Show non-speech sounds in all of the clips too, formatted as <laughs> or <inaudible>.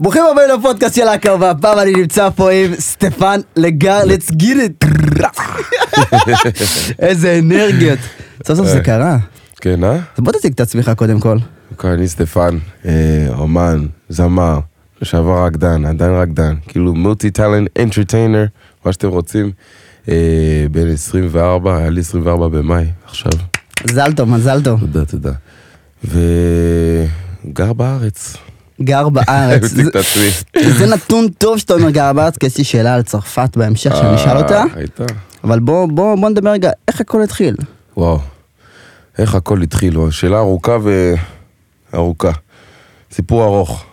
ברוכים הבאים לפודקאסט של הקו, והפעם אני נמצא פה עם סטפן לגר, let's get it. איזה אנרגיות. סוף סוף זה קרה. כן, אה? אז בוא תציג את עצמך קודם כל. אוקיי, אני סטפן, אה, אומן, זמר, לשעבר רקדן, עדיין רקדן, כאילו מולטי טאלנט, אנטרטיינר, מה שאתם רוצים. אה, בן 24, היה לי 24 במאי, עכשיו. מזל טוב, מזל טוב. תודה, תודה. וגר בארץ. גר בארץ. זה- נתון טוב שאתה אומר גר בארץ, כי יש לי שאלה על צרפת בהמשך שאני אשאל אותה. אה. אבל בוא, נדבר רגע, איך הכל התחיל? וואו, איך הכל התחיל, שאלה ארוכה וארוכה. סיפור ארוך.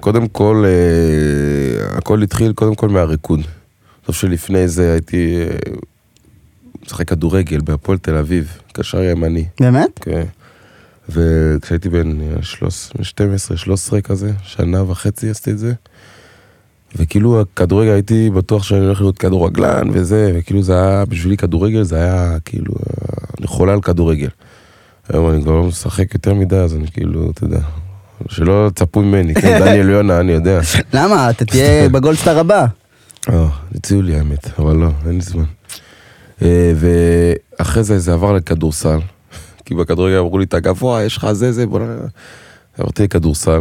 קודם כל, אה, הכל התחיל קודם כל מהריקוד. חושב שלפני זה הייתי אה, משחק כדורגל בהפועל תל אביב, קשר ימני. באמת? כן. וכשהייתי בן אה, 13, 12, 13 כזה, שנה וחצי עשיתי את זה. וכאילו הכדורגל הייתי בטוח שאני הולך להיות כדורגלן וזה, וכאילו זה היה, בשבילי כדורגל זה היה כאילו, אני חולה על כדורגל. היום אני כבר לא משחק יותר מדי, אז אני כאילו, אתה יודע, שלא תצפו ממני, כן, <laughs> דניאל יונה, אני יודע. למה? אתה תהיה <laughs> בגולדסטאר הבא. אה, הציעו לי האמת, אבל לא, אין לי זמן. אה, ואחרי זה זה עבר לכדורסל, כי בכדורגל אמרו לי, אתה גבוה, יש לך זה, זה, בוא נ... עברתי לכדורסל,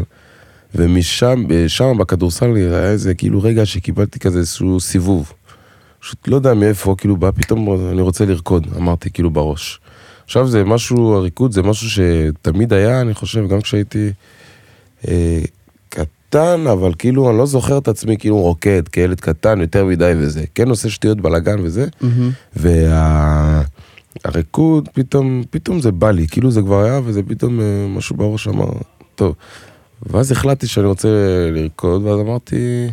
ומשם, שם בכדורסל היה איזה כאילו רגע שקיבלתי כזה איזשהו סיבוב. פשוט לא יודע מאיפה, כאילו בא פתאום, אני רוצה לרקוד, אמרתי כאילו בראש. עכשיו זה משהו, הריקוד זה משהו שתמיד היה, אני חושב, גם כשהייתי אה, קטן, אבל כאילו אני לא זוכר את עצמי כאילו רוקד כילד קטן יותר מדי וזה. כן עושה שטויות בלאגן וזה, והריקוד פתאום, פתאום זה בא לי, כאילו זה כבר היה וזה פתאום אה, משהו בראש אמר, טוב. ואז החלטתי שאני רוצה לרקוד, ואז אמרתי,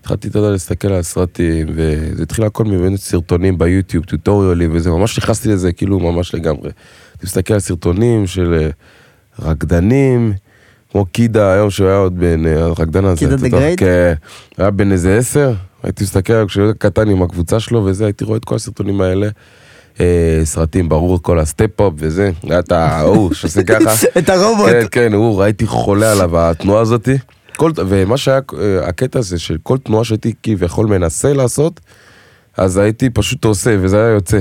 התחלתי, אתה יודע, להסתכל על הסרטים, וזה התחיל הכל מבין סרטונים ביוטיוב, טוטוריאלים וזה, ממש נכנסתי לזה כאילו ממש לגמרי. אני מסתכל על סרטונים של אה, רקדנים, כמו קידה היום שהוא היה עוד בן, אה, הרקדן הזה. Kida the Great? כן, היה בן איזה עשר, הייתי מסתכל כשהוא היה קטן עם הקבוצה שלו וזה, הייתי רואה את כל הסרטונים האלה. אה, סרטים, ברור, כל ה Step Up וזה, היה את <laughs> ההוא שעושה ככה. <laughs> את הרובוט. כן, כן, הוא, הייתי חולה עליו, התנועה הזאתי. כל, ומה שהיה, אה, הקטע הזה של כל תנועה שהייתי כביכול מנסה לעשות, אז הייתי פשוט עושה, וזה היה יוצא,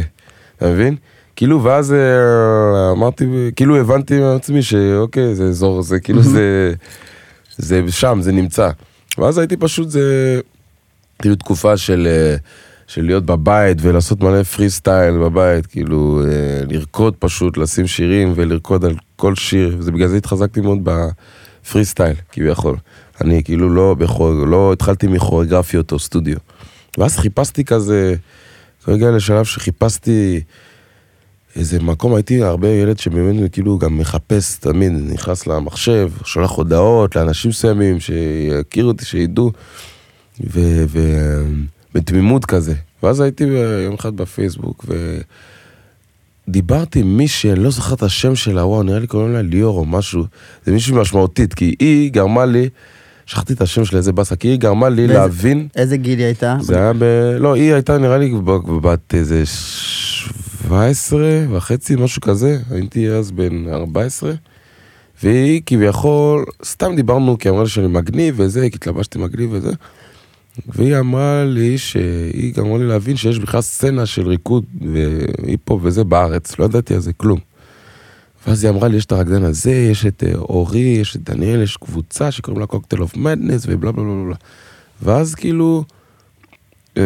אתה מבין? כאילו, ואז אה, אמרתי, כאילו הבנתי מעצמי שאוקיי, זה אזור, זה כאילו <laughs> זה, זה שם, זה נמצא. ואז הייתי פשוט, זה, כאילו תקופה של, אה, של להיות בבית ולעשות מלא פרי סטייל בבית, כאילו אה, לרקוד פשוט, לשים שירים ולרקוד על כל שיר, ובגלל זה התחזקתי מאוד בפרי סטייל, כביכול. אני כאילו לא, בכור, לא התחלתי מכוריאוגרפיות או סטודיו. ואז חיפשתי כזה, רגע לשלב שחיפשתי איזה מקום, הייתי הרבה ילד שבאמת כאילו גם מחפש תמיד, נכנס למחשב, שולח הודעות לאנשים מסוימים שיכירו אותי, שידעו, ובתמימות כזה. ואז הייתי יום אחד בפייסבוק, ודיברתי עם מישהי, אני לא זוכר את השם שלה, וואו, נראה לי קוראים לה ליאור או משהו, זה מישהי משמעותית, כי היא גרמה לי, שכחתי את השם שלה, איזה באסה, כי היא גרמה לי באיזה- להבין. איזה גיל היא הייתה? זה היה ב... לא, היא הייתה נראה לי בת איזה 17 וחצי, משהו כזה, הייתי אז בן 14, והיא כביכול, סתם דיברנו כי אמרה לי שאני מגניב וזה, כי התלבשתי מגניב וזה, והיא אמרה לי שהיא גרמה לי להבין שיש בכלל סצנה של ריקוד והיפ-הופ וזה בארץ, לא ידעתי על זה כלום. ואז היא אמרה לי, יש את הרקדן הזה, יש את אה, אורי, יש את דניאל, יש קבוצה שקוראים לה Cocktail of Madness ובלה בלה בלה בלה. ואז כאילו, אה,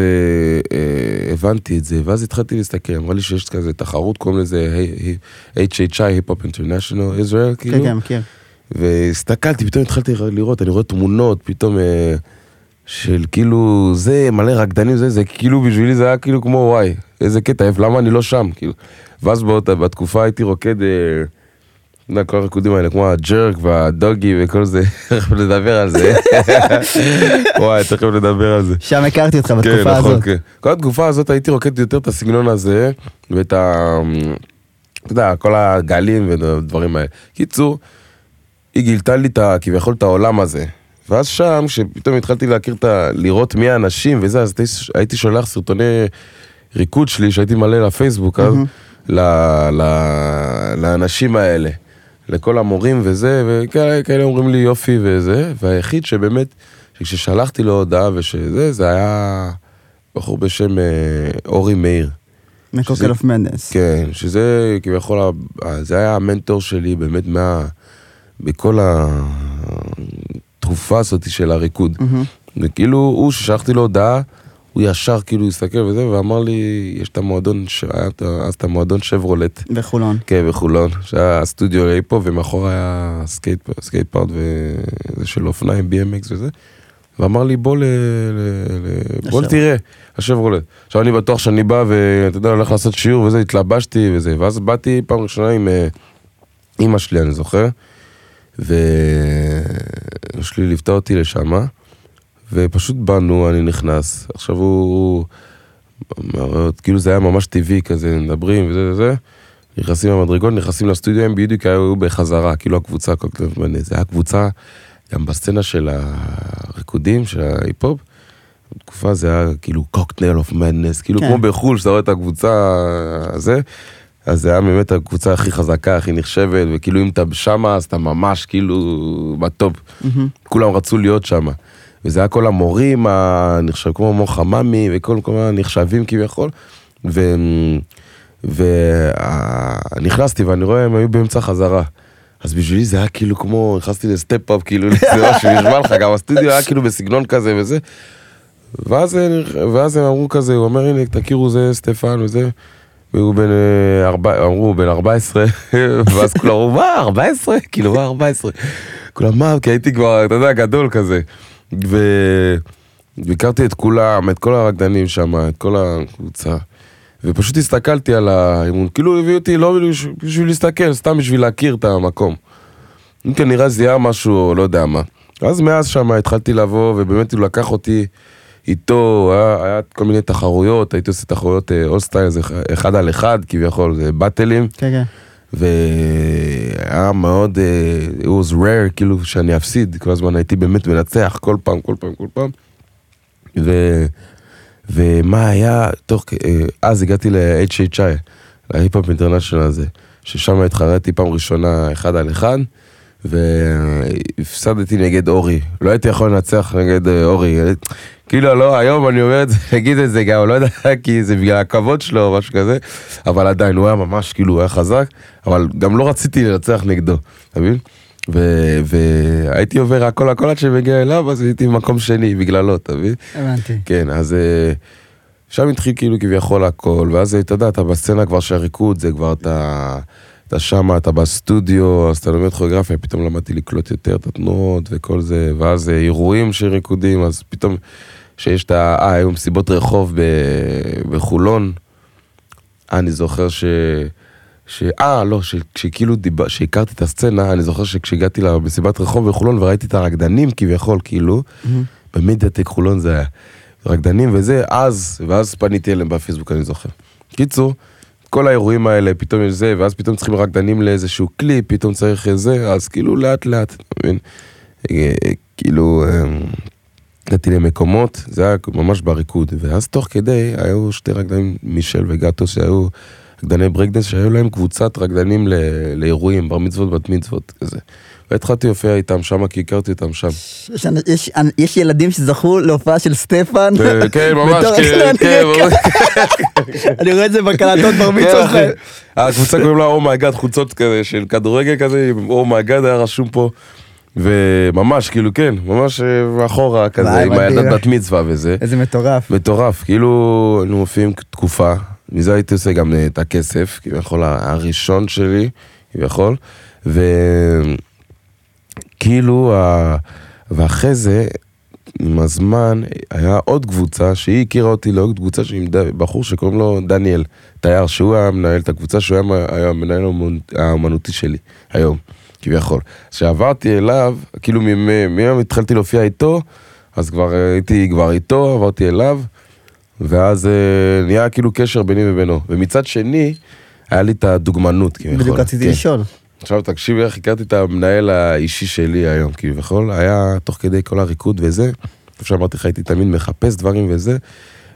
אה, הבנתי את זה, ואז התחלתי להסתכל, אמרה לי שיש כזה תחרות, קוראים לזה HHI, Hip Hop International ישראל, כאילו. כן, כן, מכיר. והסתכלתי, פתאום התחלתי לראות, אני רואה תמונות, פתאום אה, של כאילו, זה מלא רקדנים, זה, זה כאילו בשבילי זה היה כאילו כמו וואי, איזה קטע, למה אני לא שם, כאילו. ואז באותה, בתקופה הייתי רוקד, אה, יודע, כל הריקודים האלה, כמו הג'רק והדוגי וכל זה, <laughs> תכף נדבר על זה. <laughs> וואי, תכף נדבר על זה. שם הכרתי אותך כן, בתקופה נכון, הזאת. כן. כל התקופה הזאת הייתי רוקד יותר את הסגנון הזה, ואת ה... אתה יודע, כל הגלים ודברים האלה. קיצור, היא גילתה לי את ה... כביכול את העולם הזה. ואז שם, כשפתאום התחלתי להכיר את ה... לראות מי האנשים וזה, אז הייתי- שולח סרטוני ריקוד שלי, שהייתי מלא לפייסבוק אז, ל... ל... לאנשים האלה. לכל המורים וזה, וכאלה כאלה אומרים לי יופי וזה, והיחיד שבאמת, שכששלחתי לו הודעה ושזה, זה היה בחור בשם אה, אורי מאיר. מקוקל אוף מדנס. כן, שזה כביכול, ה- זה היה המנטור שלי באמת מה... בכל התרופה הזאת של הריקוד. מהמם. וכאילו, הוא, ששלחתי לו הודעה, הוא ישר כאילו הסתכל וזה, ואמר לי, יש את המועדון, ש- היה את ה- אז את המועדון שברולט, בחולון. כן, בחולון, שהיה הסטודיו היפו, ומאחור היה skate, skate park וזה של אופניים, BMX וזה. ואמר לי, בוא ל... ל... ל... בוא. תראה, השברולט. עכשיו אני בטוח שאני בא ואתה יודע, הולך לעשות שיעור וזה, התלבשתי וזה, ואז באתי פעם ראשונה עם אה, אימא שלי, אני זוכר, ואימא שלי ליוותה אותי לשמה, ופשוט באנו, אני נכנס. עכשיו הוא... כאילו זה היה ממש טבעי כזה, מדברים וזה וזה. נכנסים למדרגות, נכנסים לסטודיו, הם בדיוק היו בחזרה, כאילו הקבוצה. זה היה קבוצה, גם בסצנה של הריקודים, של ההיפ-הופ, בתקופה זה היה כאילו Cocktail of Madness, כאילו כן. כמו בחו"ל, שאתה רואה את הקבוצה הזה, אז זה היה באמת הקבוצה הכי חזקה, הכי נחשבת, וכאילו אם אתה שמה, אז אתה ממש כאילו ב top. מהמם. כולם רצו להיות שם. וזה היה כל המורים הנחשב, כמו מור חממי וכל כל הנחשבים כביכול. ונכנסתי ואני רואה הם היו באמצע חזרה. אז בשבילי זה היה כאילו כמו, נכנסתי ל Step Up, כאילו, <laughs> זה משהו נשמע לך, גם הסטודיו היה כאילו בסגנון כזה וזה. ואז, ואז הם אמרו כזה, הוא אומר, הנה, תכירו, זה סטפן וזה. והוא בן, אה, ארבע, אמרו, בן 14, <laughs> ואז כולם אמרו, מה, 14? כאילו, מה 14? כולם, מה, כי הייתי כבר, אתה יודע, גדול כזה. והכרתי את כולם, את כל הרקדנים שם, את כל הקבוצה. ופשוט הסתכלתי על האימון, כאילו הביאו אותי לא בשביל- להסתכל, סתם בשביל להכיר את המקום. אם כנראה זיהה משהו, לא יודע מה. אז מאז שם התחלתי לבוא, ובאמת הוא לקח אותי איתו, היה, היה כל מיני תחרויות, הייתי עושה תחרויות אול סטייל, זה אחד על אחד כביכול, זה באטלים, כן, כן. והיה מאוד, אה, it was rare, כאילו שאני אפסיד, כל הזמן הייתי באמת מנצח, כל פעם, כל פעם, כל פעם. ו... ומה היה, תוך, אה, אז הגעתי ל-HHI, להיפ-הופ אינטרנשיונל הזה, ששם התחרתי פעם ראשונה אחד על אחד, והפסדתי נגד אורי. לא הייתי יכול לנצח נגד אה, אורי. כאילו, לא, היום אני אומר את זה, <laughs> אגיד את זה גם, לא יודע, <laughs> כי זה בגלל הכבוד שלו או משהו כזה, אבל עדיין, הוא היה ממש, כאילו, הוא היה חזק, אבל גם לא רציתי לנצח נגדו, אתה מבין? והייתי עובר הכל הכל עד שמגיע אליו, אז הייתי במקום שני בגללו, אתה מבין? הבנתי. כן, אז אה, שם התחיל כאילו כביכול הכל, ואז אתה יודע, אתה בסצנה כבר של הריקוד, זה כבר אתה, אתה שמה, אתה בסטודיו, אז אתה לומד כוריאוגרפיה, פתאום למדתי לקלוט יותר את התנועות וכל זה, ואז אה, אירועים של ריקודים, אז פתאום, שיש את ה... אה, היו מסיבות רחוב ב- בחולון, אני זוכר ש... ש... אה, לא, ש... כשכאילו דיבר... שהכרתי את הסצנה, אני זוכר שכשהגעתי למסיבת רחוב בחולון וראיתי את הרקדנים כביכול, כאילו, מהמם. במדיאטק חולון זה היה. רקדנים וזה, אז, ואז פניתי אליהם בפייסבוק, אני זוכר. קיצור, כל האירועים האלה, פתאום יש זה, ואז פתאום צריכים רקדנים לאיזשהו קליפ, פתאום צריך זה, אז כאילו לאט לאט, אתה מבין? אה, אה, כאילו, הגעתי למקומות, זה היה ממש בריקוד, ואז תוך כדי היו שתי רקדנים, מישל וגטו, שהיו רקדני ברייקדנס, שהיו להם קבוצת רקדנים ל- לאירועים, בר מצוות, בת מצוות, כזה. והתחלתי להופיע איתם שם, כי הכרתי אותם שם. יש- יש- יש ילדים שזכו להופעה של סטפן. כן, כן, ממש, כן, כן. <laughs> אני רואה את זה בקלטות בר כן, אחי. שלהם. הקבוצה קוראים לה Oh My God, חולצות כזה של כדורגל כזה, Oh My God היה רשום פה. וממש, כאילו, כן, ממש אה, מאחורה כזה, עם. הילדת בת מצווה וזה. איזה מטורף. מטורף, כאילו, היינו מופיעים תקופה, מזה הייתי עושה גם אה, את הכסף, כביכול הראשון שלי, כביכול, וכאילו, ואחרי זה, עם הזמן, היה עוד קבוצה שהיא הכירה אותי לעוד קבוצה עם בחור שקוראים לו דניאל תייר, שהוא היה מנהל את הקבוצה, שהוא היה, היה המנהל האומנ- האומנותי שלי היום, כביכול. כשעברתי אליו, כאילו מיום התחלתי להופיע איתו, אז כבר הייתי כבר איתו, עברתי אליו, ואז אה, נהיה כאילו קשר ביני ובינו. ומצד שני, היה לי את הדוגמנות, כביכול. בדיוק רציתי כן. לשאול. עכשיו תקשיבי איך הכרתי את המנהל האישי שלי היום, כביכול, היה תוך כדי כל הריקוד וזה, כמו שאמרתי לך, הייתי תמיד מחפש דברים וזה,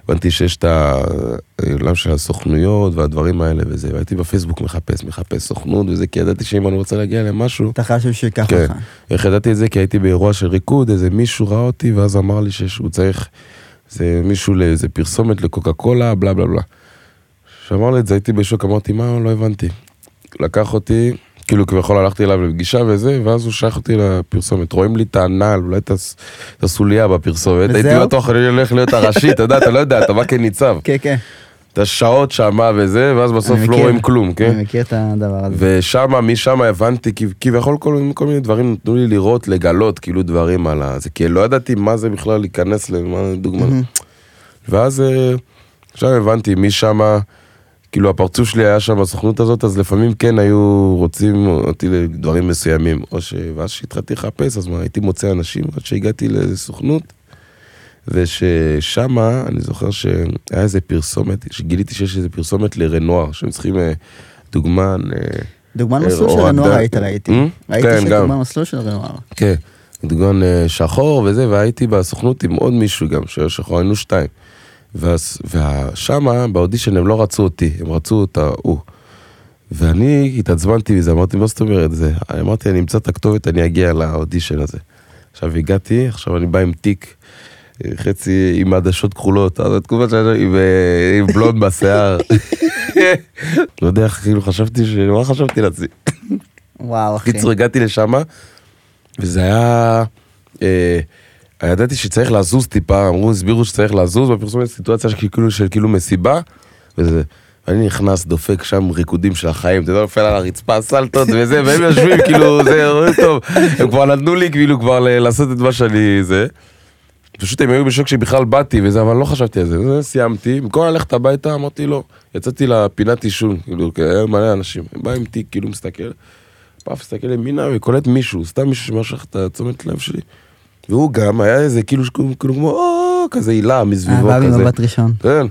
הבנתי שיש את העולם של הסוכנויות והדברים האלה וזה, והייתי בפייסבוק מחפש, מחפש סוכנות וזה, כי ידעתי שאם אני רוצה להגיע למשהו, אתה חשב שייקח כן. לך. איך ידעתי את זה? כי הייתי באירוע של ריקוד, איזה מישהו ראה אותי, ואז אמר לי שהוא צריך, זה מישהו לאיזה פרסומת לקוקה קולה, בלה בלה בלה. כשאמר לי את זה, הייתי בשוק, אמרתי, מה, לא הבנתי. לקח אותי, כאילו כביכול הלכתי אליו לפגישה וזה, ואז הוא שלח אותי לפרסומת. רואים לי את הנעל, אולי את הס- את הסוליה בפרסומת. הייתי בטוח אני הולך להיות הראשי, אתה יודע, אתה לא יודע, אתה בא כניצב. כן, כן. אתה שעות שמה וזה, ואז בסוף לא. רואים כלום, כן? אני מכיר את הדבר הזה. ושמה, משם הבנתי, כביכול כל, כל מיני דברים נתנו לי לראות, לגלות, כאילו דברים על ה... זה, כי לא ידעתי מה זה בכלל להיכנס למה, דוגמה. מהמם. ואז אה, עכשיו הבנתי, משם, כאילו הפרצוף שלי היה שם בסוכנות הזאת, אז לפעמים כן היו רוצים אותי לדברים מסוימים. או ש... ואז כשהתחלתי לחפש, אז מה, הייתי מוצא אנשים, עד שהגעתי לסוכנות. ושם, אני זוכר שהיה איזה פרסומת, שגיליתי שיש איזה פרסומת לרנואר, שהם צריכים אה, דוגמן. אה, דוגמן אה, מסלול של רנואר היית ראיתי. אה? ראיתי כן. שדוגמן מסלול של רנואר. כן, דוגמן אה, שחור וזה, והייתי בסוכנות עם עוד מישהו גם, שהיה שחור, היינו שתיים. ושמה, באודישן הם לא רצו אותי, הם רצו את ההוא. ואני התעצבנתי מזה, אמרתי, מה זאת אומרת זה? אמרתי, אני אמצא את הכתובת, אני אגיע לאודישן הזה. עכשיו הגעתי, עכשיו אני בא עם תיק, חצי עם עדשות כחולות, אז התקופה שהיה עם, אה, עם בלונד בשיער. <laughs> לא יודע איך, כאילו חשבתי ש... מה חשבתי לעצמי? וואו, אחי. קיצור, הגעתי לשם, וזה היה... אה, ידעתי שצריך לזוז טיפה, אמרו, הסבירו שצריך לזוז בפרסומת סיטואציה של כאילו, של כאילו מסיבה, וזה... ואני נכנס, דופק שם ריקודים של החיים, אתה יודע, נופל על הרצפה, סלטות וזה, והם <laughs> יושבים, כאילו, זה, טוב, הם כבר נתנו לי, כאילו, כבר לעשות את מה שאני, זה. פשוט הם היו בשוק שבכלל באתי וזה, אבל לא חשבתי על זה, זה סיימתי, במקום ללכת הביתה, אמרתי לא, יצאתי לפינת עישון, כאילו, כי היה מלא אנשים, בא עם תיק, כאילו, מסתכל, פאף, מסתכל ימינה וקולט מישהו, סתם מישהו שמשך את התשומת לב שלי. והוא גם, היה איזה כאילו, כאילו, כמו, "או", כזה הילה מסביבו אהבה כזה. ממבט ראשון. כן.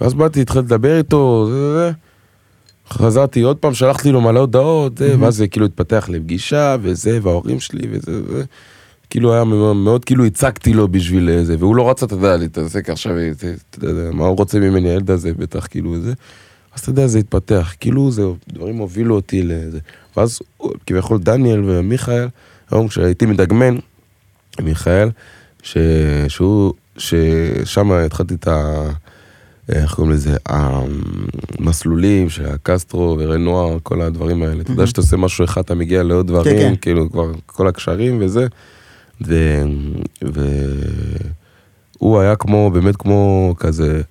ואז באתי, התחלתי לדבר איתו, זה, זה. חזרתי עוד פעם, שלחתי לו מלא הודעות, זה, ואז זה כאילו התפתח לפגישה, וזה, וההורים שלי, וזה, וזה. כאילו היה מאוד, כאילו הצגתי לו בשביל זה, והוא לא רצה, אתה יודע, להתעסק עכשיו, אתה יודע, מה הוא רוצה ממני, הילד הזה, בטח, כאילו, זה. אז אתה יודע, זה התפתח, כאילו, זה, דברים הובילו אותי לזה. ואז כביכול דניאל ומיכאל, היום כשהייתי מדגמן, מיכאל, ש... שהוא, ששם התחלתי את ה... איך קוראים לזה? המסלולים של הקסטרו ורנואר, כל הדברים האלה. אתה יודע שאתה עושה משהו אחד, אתה מגיע לעוד כן. דברים, כאילו כבר כל הקשרים וזה. והוא היה כמו, באמת כמו כזה,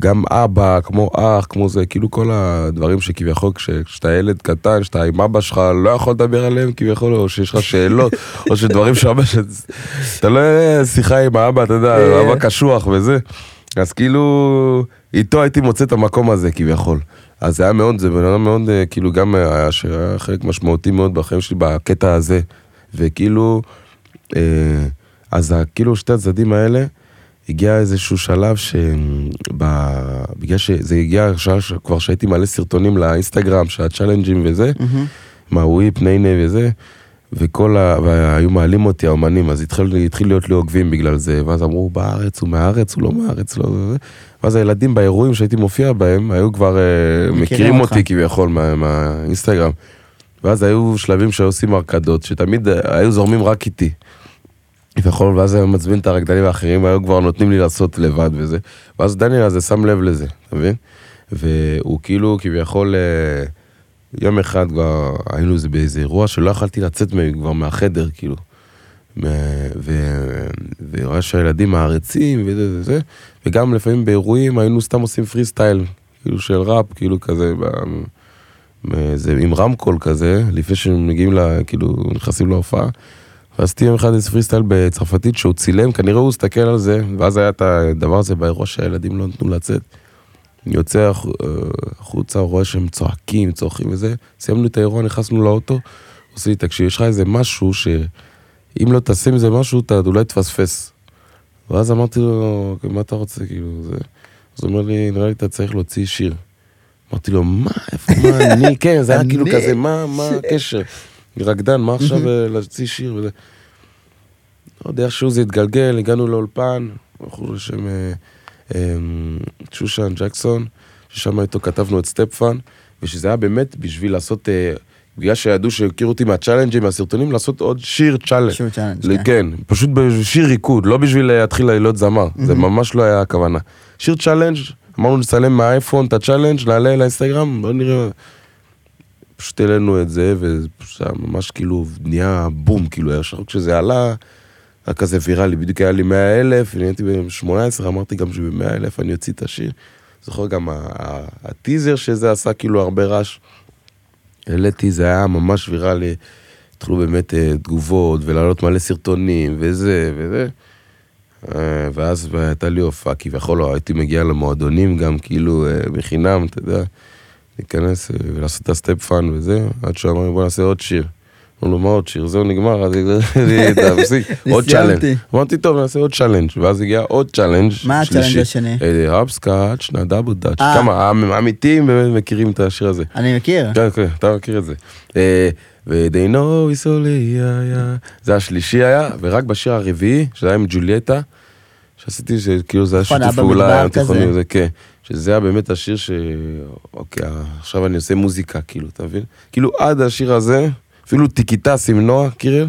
גם אבא, כמו אח, כמו זה, כאילו כל הדברים שכביכול כש- כשאתה ילד קטן, שאתה עם אבא שלך לא יכול לדבר עליהם כביכול, או שיש לך שאלות, <laughs> או שדברים שאבא, ש... אתה לא שיחה עם האבא, אתה יודע, אה. אבא קשוח וזה. אז כאילו, איתו הייתי מוצא את המקום הזה כביכול. אז זה היה מאוד, זה בן אדם מאוד, אה, כאילו גם היה, שהיה חלק משמעותי מאוד בחיים שלי בקטע הזה. וכאילו, אה, אז כאילו שתי הצדדים האלה, הגיע איזשהו שלב שבגלל שזה הגיע עכשיו כבר שהייתי מעלה סרטונים לאינסטגרם, של הצ'אלנג'ים וזה, מהמם. מהוויפ, ניינה וזה, וכל ה... והיו מעלים אותי האומנים, אז התחיל, התחיל להיות לי עוקבים בגלל זה, ואז אמרו, הוא בארץ, הוא מהארץ, הוא לא מהארץ, לא... זה, זה. ואז הילדים באירועים שהייתי מופיע בהם, היו כבר אה, מכירים. אותי כביכול מה- מהאינסטגרם. ואז היו שלבים שהיו עושים הרקדות, שתמיד אה, היו זורמים רק איתי. כביכול, ואז היו מצביעים את הרקדנים האחרים, היו כבר נותנים לי לעשות לבד וזה. ואז דניאל הזה שם לב לזה, אתה מבין? והוא כאילו כביכול, אה, יום אחד כבר היינו איזה- באיזה אירוע שלא יכלתי לצאת מהם כבר מהחדר, כאילו. מ- ו- ורואה שהילדים מעריצים וזה וזה, וגם לפעמים באירועים היינו סתם עושים פרי סטייל, כאילו של ראפ, כאילו כזה, זה, עם רמקול כזה, לפני שהם מגיעים, כאילו, נכנסים להופעה. ועשיתי יום אחד איזה פרי סטייל בצרפתית שהוא צילם, כנראה הוא הסתכל על זה, ואז היה את הדבר הזה באירוע שהילדים לא נתנו לצאת. אני יוצא אה, החוצה, רואה שהם צועקים, צורכים וזה, סיימנו את האירוע, נכנסנו לאוטו, עושה לי, תקשיב, יש לך איזה משהו שאם לא תעשה מזה משהו, אתה אולי תפספס. ואז אמרתי לו, מה אתה רוצה, כאילו, זה... אז הוא אומר לי, נראה לי אתה צריך להוציא שיר. אמרתי לו, מה, איפה, מה, אני, <laughs> כן, זה היה כאילו? כזה, מה, מה <laughs> הקשר? רקדן, מה עכשיו אה, להוציא שיר וזה? לא יודע, איכשהו זה התגלגל, הגענו לאולפן, בחור בשם אה, אמ, שושן ג'קסון, ששם איתו כתבנו את סטפפן, ושזה היה באמת בשביל לעשות, אה, בגלל שידעו שהכירו אותי מהצ'אלנג'ים, מהסרטונים, לעשות עוד שיר challenge. שיר challenge, כן. כן, פשוט בשיר ריקוד, לא בשביל להתחיל להיות זמר, זה ממש לא היה הכוונה. שיר challenge, אמרנו נצלם מהאייפון את ה challenge, נעלה לאינסטגרם, בוא נראה. פשוט העלינו את זה, וזה היה ממש כאילו נהיה בום, כאילו, ישר כשזה עלה, היה כזה ויראלי, בדיוק היה לי 100 אלף, אני הייתי ב-18, אמרתי גם שב-100 אלף אני אוציא את השיר. זוכר גם הטיזר שזה עשה כאילו הרבה רעש. העליתי, זה היה ממש ויראלי. התחילו באמת אה, תגובות ולהעלות מלא סרטונים וזה וזה. אה, ואז הייתה לי הופעה, כביכול הייתי מגיע למועדונים גם כאילו אה, בחינם, אתה יודע, להיכנס ולעשות את הסטפ פאן וזה, עד לי בוא נעשה עוד שיר. אמרנו לו מה עוד שיר? זהו נגמר, אז תפסיק, <laughs> עוד צ'אלנג'. אמרתי טוב נעשה עוד צ'אלנג', ואז הגיע עוד צ'אלנג' מה הצ'אלנג' השני? הפסקאץ', נדבו דאץ'. כמה האמיתיים באמת מכירים את השיר הזה. אני מכיר. כן, כן, אתה מכיר את זה. אה, ו-they know only yeah, yeah. זה השלישי היה, ורק בשיר הרביעי, שזה היה עם ג'וליאטה, שעשיתי שכאילו זה היה נכון, שיתוף היה פעולה. תיכונים וזה, כן. שזה היה באמת השיר ש... אוקיי, עכשיו אני עושה מוזיקה, כאילו, אתה מבין? כאילו עד השיר הזה, אפילו טיקטס עם נועה, קירל,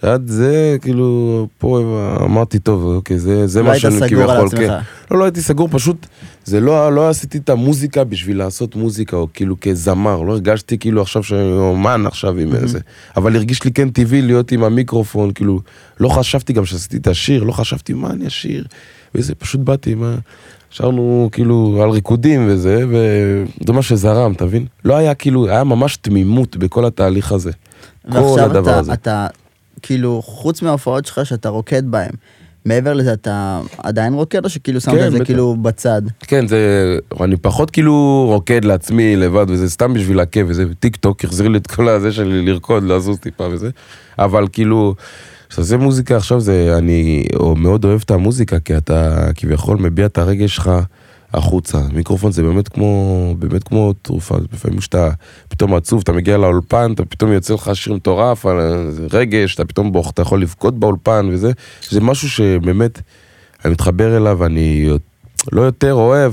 שעד זה, כאילו, פה אמרתי, טוב, אוקיי, זה, זה לא מה היית שאני סגור על כביכול, עצמך. כן. לא, לא הייתי סגור, פשוט, זה לא, לא עשיתי את המוזיקה בשביל לעשות מוזיקה, או כאילו כזמר, לא הרגשתי כאילו עכשיו שאני אומן עכשיו עם זה, אבל הרגיש לי כן טבעי להיות עם המיקרופון, כאילו, לא חשבתי גם שעשיתי את השיר, לא חשבתי מה אני אשיר, וזה, פשוט באתי, מה, שרנו כאילו על ריקודים וזה, וזה מה שזרם, אתה מבין? לא היה כאילו, היה ממש תמימות בכל התהליך הזה. כל ועכשיו הדבר אתה, הזה. אתה, כאילו, חוץ מההופעות שלך שאתה רוקד בהן, מעבר לזה אתה עדיין רוקד או שכאילו שמת כן, את זה בטח. כאילו בצד? כן, זה... אני פחות כאילו רוקד לעצמי לבד, וזה סתם בשביל הכיף, וזה טיק טוק החזיר לי את כל הזה של לרקוד, לזוז טיפה וזה. אבל כאילו, כשאתה מוזיקה עכשיו זה... אני מאוד אוהב את המוזיקה, כי אתה כביכול מביע את הרגש שלך החוצה. מיקרופון זה באמת כמו, באמת כמו תרופה, לפעמים כשאתה פתאום עצוב, אתה מגיע לאולפן, אתה פתאום יוצא לך שיר מטורף, איזה רגש, אתה פתאום בוח, אתה יכול לבכות באולפן וזה, זה משהו שבאמת, אני מתחבר אליו, אני לא יותר אוהב,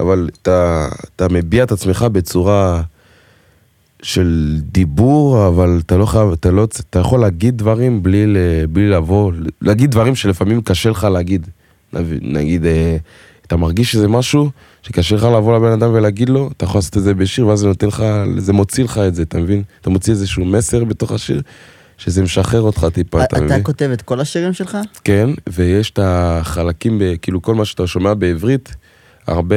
אבל אתה, אתה מביע את עצמך בצורה של דיבור, אבל אתה לא חייב, אתה לא, אתה יכול להגיד דברים בלי, בלי לבוא, להגיד דברים שלפעמים קשה לך להגיד. נגיד, אה, אתה מרגיש שזה משהו שקשה לך לבוא לבן אדם ולהגיד לו, אתה יכול לעשות את זה בשיר, ואז זה נותן לך, זה מוציא לך את זה, אתה מבין? אתה מוציא איזשהו מסר בתוך השיר, שזה משחרר אותך טיפה, אתה מבין? אתה כותב את כל השירים שלך? כן, ויש את החלקים, כאילו כל מה שאתה שומע בעברית, הרבה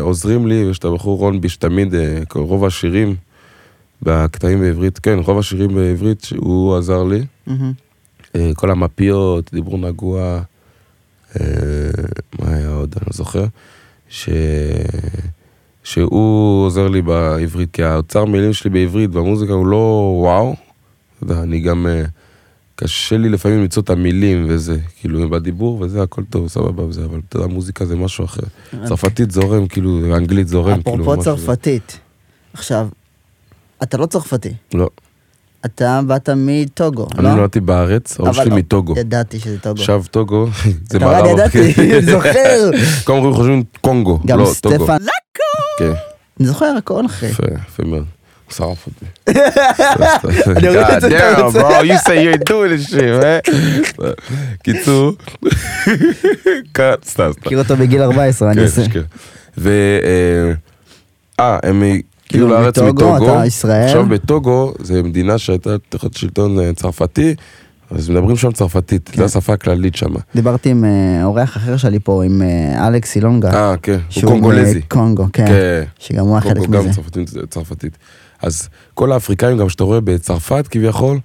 עוזרים לי, ויש את הבחור רון ביש תמיד, אה, רוב השירים בקטעים בעברית, כן, רוב השירים בעברית, הוא עזר לי. מהמם. אה, כל המפיות, דיבור נגוע, אה, מה היה עוד, אני לא זוכר, ש... שהוא עוזר לי בעברית, כי האוצר מילים שלי בעברית במוזיקה הוא לא וואו, אתה יודע, אני גם, אה, קשה לי לפעמים למצוא את המילים וזה, כאילו בדיבור וזה הכל טוב, סבבה וזה, אבל אתה יודע, מוזיקה זה משהו אחר. צרפתית זורם, כאילו, אנגלית זורם, כאילו, אפרופו צרפתית, עכשיו, אתה לא צרפתי, לא, אתה באת מטוגו, אני לא? נולדתי בארץ, ההורים אבל- שלי מטוגו. ידעתי שזה טוגו. עכשיו טוגו, <laughs> זה רואה, מערב. אני ידעתי, כן. אני זוכר. <laughs> כל הזמן חושבים קונגו, גם לא, טוגו. סטפן, כן, אני זוכר הכל אחי. יפה, יפה מאוד. הוא שרף אותי. <laughs> אני אוריד את זה, אתה damn, רוצה? bro, you say you're doing this shit, man. קיצור, קאט, סתם, סתם. מכיר אותו בגיל 14, אני כן, אעשה. אשכרה. ו... אה, אה, הם כאילו, לארץ מטוגו. אתה ישראל? עכשיו בטוגו, זה מדינה שהייתה תחת שלטון אה, צרפתי, אז מדברים שם צרפתית, כן. זו השפה הכללית שם. דיברתי עם אה, אורח אחר שלי פה, עם אה, אלכס אילונגה. אה, כן, הוא שהוא קונגולזי. אה, קונגו, כן. כן. שגם הוא היה חלק קונגו גם מזה. צרפתית, צרפתית. אז כל האפריקאים, גם שאתה רואה בצרפת כביכול,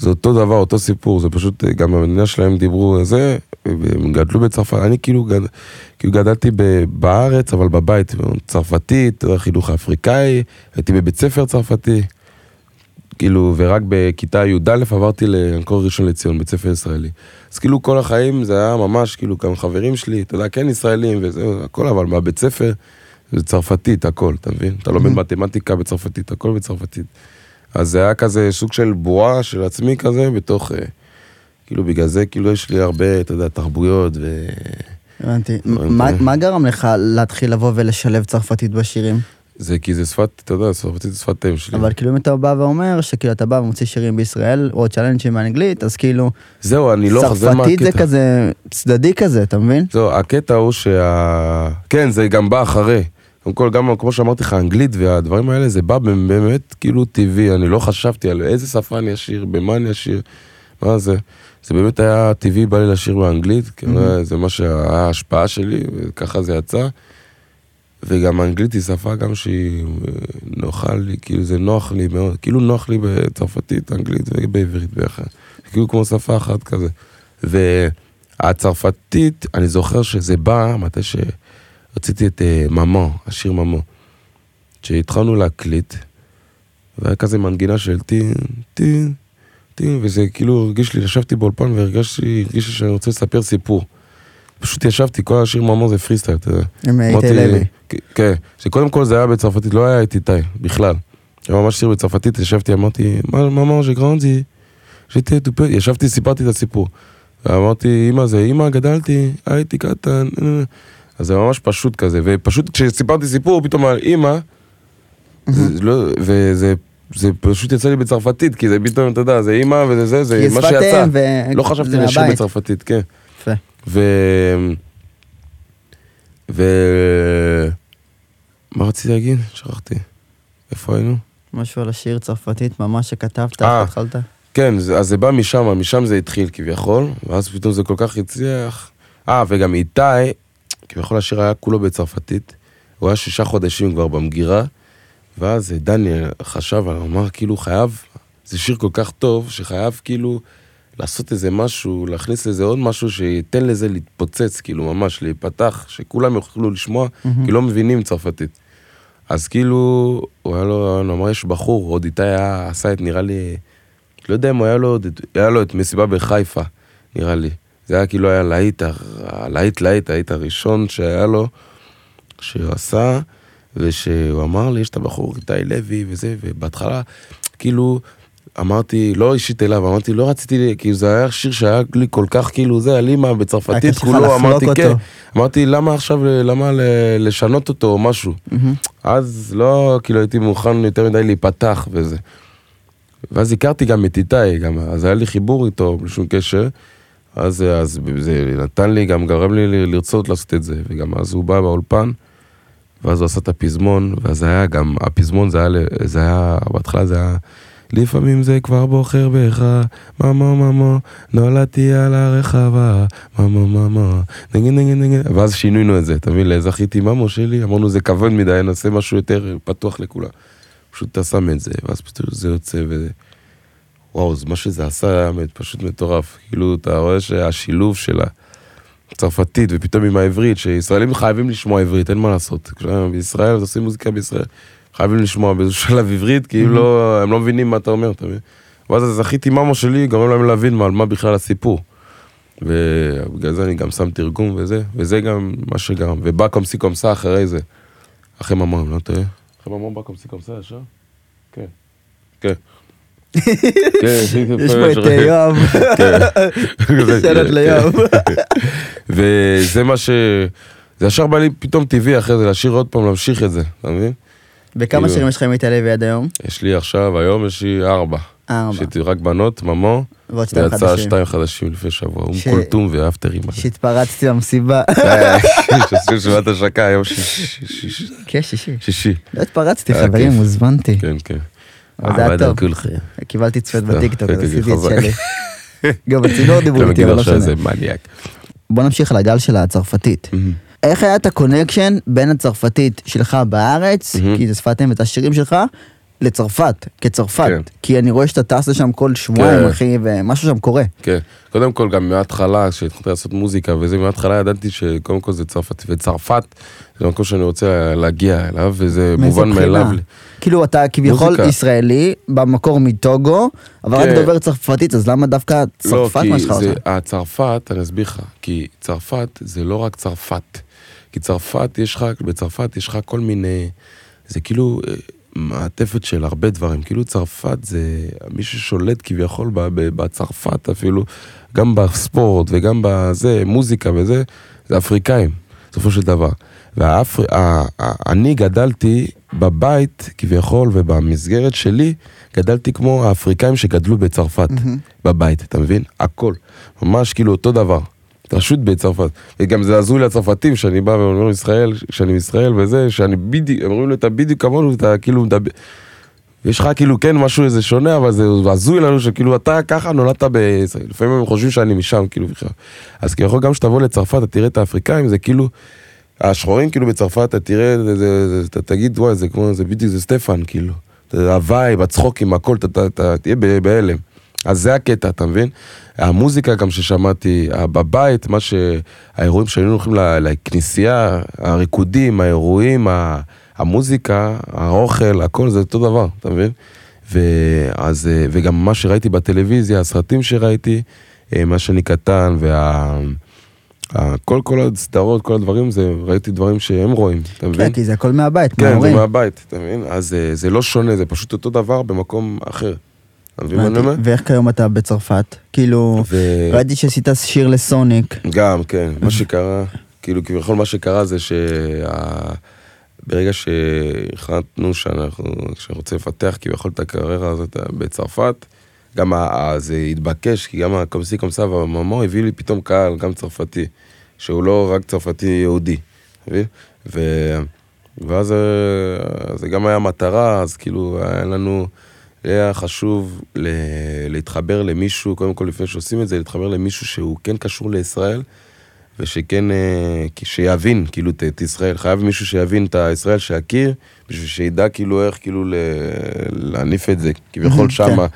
זה אותו דבר, אותו סיפור, זה פשוט, אה, גם במדינה שלהם דיברו זה, הם גדלו בצרפת, אני כאילו, גד, כאילו גדלתי בארץ, אבל בבית, צרפתית, חינוך אפריקאי, הייתי בבית ספר צרפתי, כאילו, ורק בכיתה י"א עברתי לאנקור ראשון לציון, בית ספר ישראלי. אז כאילו כל החיים זה היה ממש, כאילו, גם חברים שלי, אתה יודע, כן ישראלים וזהו, הכל, אבל מהבית ספר זה צרפתית, הכל, אתה מבין? אתה לומד מתמטיקה בצרפתית, הכל בצרפתית. אז זה היה כזה סוג של בועה של עצמי כזה, בתוך, אה, כאילו בגלל זה, כאילו יש לי הרבה, אתה יודע, תרבויות, הבנתי. דברים מה- גרם לך להתחיל לבוא ולשלב צרפתית בשירים? זה כי זה שפת, אתה יודע, צרפתית זה שפת אם שלי. אבל כאילו אם אתה בא ואומר שכאילו אתה בא ומוציא שירים בישראל, או צ'אלנג'ים באנגלית, אז כאילו, זהו, אני לא, צרפתית זה. כזה צדדי כזה, אתה מבין? זהו, הקטע הוא שה... כן, זה גם בא אחרי. קודם כל, גם כמו שאמרתי לך, אנגלית והדברים האלה, זה בא באמת כאילו טבעי, אני לא חשבתי על איזה שפה אני אשיר, במה אני אשיר, מה זה. זה באמת היה טבעי, בא לי לשיר באנגלית, מהמם. זה מה שהיה ההשפעה שלי, וככה זה יצא. וגם האנגלית היא שפה גם שהיא אה, נוחה לי, כאילו זה נוח לי מאוד, כאילו נוח לי בצרפתית, אנגלית ובעברית ביחד. כאילו כמו שפה אחת כזה. והצרפתית, אני זוכר שזה בא מתי שרציתי את אה, ממו, השיר ממו. שהתחלנו להקליט, והיה כזה מנגינה של טין, טין, טין, וזה כאילו הרגיש לי, ישבתי באולפן והרגשתי, הרגיש לי שאני רוצה לספר סיפור. פשוט ישבתי, כל השיר ממו זה פרי סטייל, אתה יודע. עם איתי אמרתי- לוי. כן, שקודם כל זה היה בצרפתית, לא היה את איתי, בכלל. היה ממש שיר בצרפתית, ישבתי, אמרתי, מה, שגרנדי, שתי טופט, ישבתי, סיפרתי את הסיפור. ואמרתי, אמא זה, אמא, גדלתי, הייתי קטן, אה, אה." אז זה ממש פשוט כזה, ופשוט כשסיפרתי סיפור, פתאום אמר, אמא, זה לא- וזה זה פשוט יצא לי בצרפתית, כי זה פתאום, אתה יודע, זה אמא וזה זה, זה מה שיצא. ו- לא חשבתי לשיר. בצרפתית, כן. יפה. ו... ו... מה רציתי להגיד? שכחתי. איפה היינו? משהו על השיר צרפתית ממש שכתבת, אה. איך התחלת? כן, אז זה בא משם, משם זה התחיל כביכול, ואז פתאום זה כל כך הצליח. אה, וגם איתי, כביכול השיר היה כולו בצרפתית, הוא היה שישה חודשים כבר במגירה, ואז דניאל חשב, אמר כאילו חייב, זה שיר כל כך טוב, שחייב כאילו לעשות איזה משהו, להכניס לזה עוד משהו שייתן לזה להתפוצץ, כאילו ממש, להיפתח, שכולם יוכלו לשמוע, כי לא מבינים צרפתית. אז כאילו, הוא היה לו, הוא אמר, יש בחור, עוד איתי היה, עשה את, נראה לי, לא יודע אם היה לו, היה לו את מסיבה בחיפה, נראה לי. זה היה כאילו היה להיט, הלהיט להיט, ההיט הראשון שהיה לו, שהוא עשה, ושהוא אמר לי, יש את הבחור איתי לוי וזה, ובהתחלה, כאילו, אמרתי, לא אישית אליו, אמרתי, לא רציתי, כאילו זה היה שיר שהיה לי כל כך, כאילו זה, על אימא בצרפתית, כולו, אמרתי, אותו. כן. אמרתי, למה עכשיו, למה לשנות אותו או משהו? מהמם. אז לא, כאילו הייתי מוכן יותר מדי להיפתח וזה. ואז הכרתי גם את איתי, גם, אז היה לי חיבור איתו בלי שום קשר. אז, אז זה נתן לי, גם גרם לי לרצות לעשות את זה, וגם אז הוא בא באולפן, ואז הוא עשה את הפזמון, ואז היה גם, הפזמון זה היה, זה היה, בהתחלה זה היה, לפעמים זה כבר בוחר בך, ממו ממו, נולדתי על הרחבה, ממו ממו, נגן נגן נגן, ואז שינינו את זה, אתה מבין, לזכיתי ממו שלי, אמרנו זה כבוד מדי, נעשה משהו יותר פתוח לכולם. פשוט אתה שם את זה, ואז פשוט זה יוצא וזה... וואו, אז מה שזה עשה היה פשוט מטורף. כאילו, אתה רואה שהשילוב של הצרפתית ופתאום עם העברית, שישראלים חייבים לשמוע עברית, אין מה לעשות. בישראל, אז עושים מוזיקה בישראל, חייבים לשמוע באיזשהו שלב עברית, כי אם לא, הם לא מבינים מה אתה אומר, אתה מבין? ואז זכיתי ממו שלי, גורם להם להבין מה- על מה בכלל הסיפור. ובגלל זה אני גם שם תרגום וזה, וזה גם מה שגרם. ובא קומסי קומסה אחרי זה. אחרי ממו, אני לא טועה. אחרי ממו בא קומסי קומסה ישר? כן. כן. כן, יש פה את אה, יואב, כן. <laughs> שאלות ליואב. וזה מה ש... זה ישר בא לי פתאום טבעי אחרי זה, להשאיר עוד פעם, להמשיך את זה, אתה מבין? בכמה כאילו- שירים יש לך עם לוי עד היום? יש לי עכשיו, היום יש לי ארבע. ארבע. יש לי רק בנות, ממו, ועוד שתיים ויצא. שתיים חדשים לפני שבוע, אום כולתום ואפטרים. שהתפרצתי במסיבה. <laughs> שעשו שבת השקה, היום שיש- שיש- כן, שישי. שישי. לא התפרצתי, חברים. הוזמנתי. כן, כן. אבל זה היה טוב. קיבלתי סתם, בטיקטוק, אז כן, עשיתי את. שלי. <laughs> גם בצינור דיברו איתי, אבל לא משנה. בוא נמשיך לגל של הצרפתית. איך היה את הקונקשן בין הצרפתית שלך בארץ. כי זה שפת אם ואת השירים שלך, לצרפת, כצרפת? כן. כי אני רואה שאתה טס לשם כל שבועיים, כן. אחי, ומשהו שם קורה. כן, קודם כל גם מההתחלה, כשהתחלתי לעשות מוזיקה וזה, מההתחלה ידעתי שקודם כל זה צרפת, וצרפת זה מקום שאני רוצה להגיע אליו, וזה מובן מאליו. כאילו אתה כביכול מוזיקה. ישראלי, במקור מטוגו, אבל רק כן. דובר צרפתית, אז למה דווקא לא, צרפת כי משכה זה, אותך? הצרפת, אני אסביר לך, כי צרפת זה לא רק צרפת. כי צרפת, יש לך, בצרפת יש לך כל מיני, זה כאילו אה, מעטפת של הרבה דברים. כאילו צרפת זה מי ששולט כביכול בצרפת אפילו, גם בספורט וגם בזה, מוזיקה וזה, זה אפריקאים, בסופו של דבר. ואני גדלתי בבית, כביכול, ובמסגרת שלי, גדלתי כמו האפריקאים שגדלו בצרפת, בבית, אתה מבין? הכל. ממש כאילו אותו דבר. פשוט בצרפת. וגם זה הזוי לצרפתים, שאני בא ואומר ישראל, שאני מישראל וזה, שאני בדיוק, הם אומרים לי, אתה בדיוק כמונו, אתה כאילו מדבר... ויש לך כאילו כן משהו איזה שונה, אבל זה הזוי לנו שכאילו אתה ככה נולדת בישראל. לפעמים הם חושבים שאני משם, כאילו בכלל. אז כביכול גם כשתבוא לצרפת, אתה תראה את האפריקאים, זה כאילו... השחורים כאילו בצרפת, אתה תראה, זה, זה, אתה תגיד, וואי, זה כמו, זה בדיוק, זה סטפן, כאילו. ה vibe, הצחוקים, הכל, אתה תהיה בהלם. אז זה הקטע, אתה מבין? המוזיקה גם ששמעתי, בבית, מה שהאירועים שהיינו הולכים לכנסייה, הריקודים, האירועים, המוזיקה, האוכל, הכל זה אותו דבר, אתה מבין? ואז, וגם מה שראיתי בטלוויזיה, הסרטים שראיתי, אה, מה שאני קטן, וה... כל, כל הסדרות, כל הדברים, זה, ראיתי דברים שהם רואים, אתה מבין? כן, כי זה הכל מהבית, כן, מההורים. זה מהבית, אתה מבין? אז זה, זה לא שונה, זה פשוט אותו דבר במקום אחר. אתה מבין מה אני אומר? ואיך כיום אתה בצרפת? כאילו, ו- ראיתי שעשית שיר לסוניק. גם, כן, מה שקרה, כאילו כביכול מה שקרה זה שה... ברגע שהחלטנו שאנחנו, רוצים לפתח כביכול את הקריירה הזאת בצרפת, גם ה- זה התבקש, כי גם הקומסי קומסה והממו הביא לי פתאום קהל, גם צרפתי, שהוא לא רק צרפתי יהודי, אתה מבין? ו... ואז אה, זה גם היה מטרה, אז כאילו היה לנו, היה חשוב ל... להתחבר למישהו, קודם כל לפני שעושים את זה, להתחבר למישהו שהוא כן קשור לישראל, ושכן, אה, שיבין כאילו את, את ישראל, חייב מישהו שיבין את הישראל, שיכיר, בשביל שידע כאילו איך כאילו ל... להניף את זה, כביכול כן. שמה,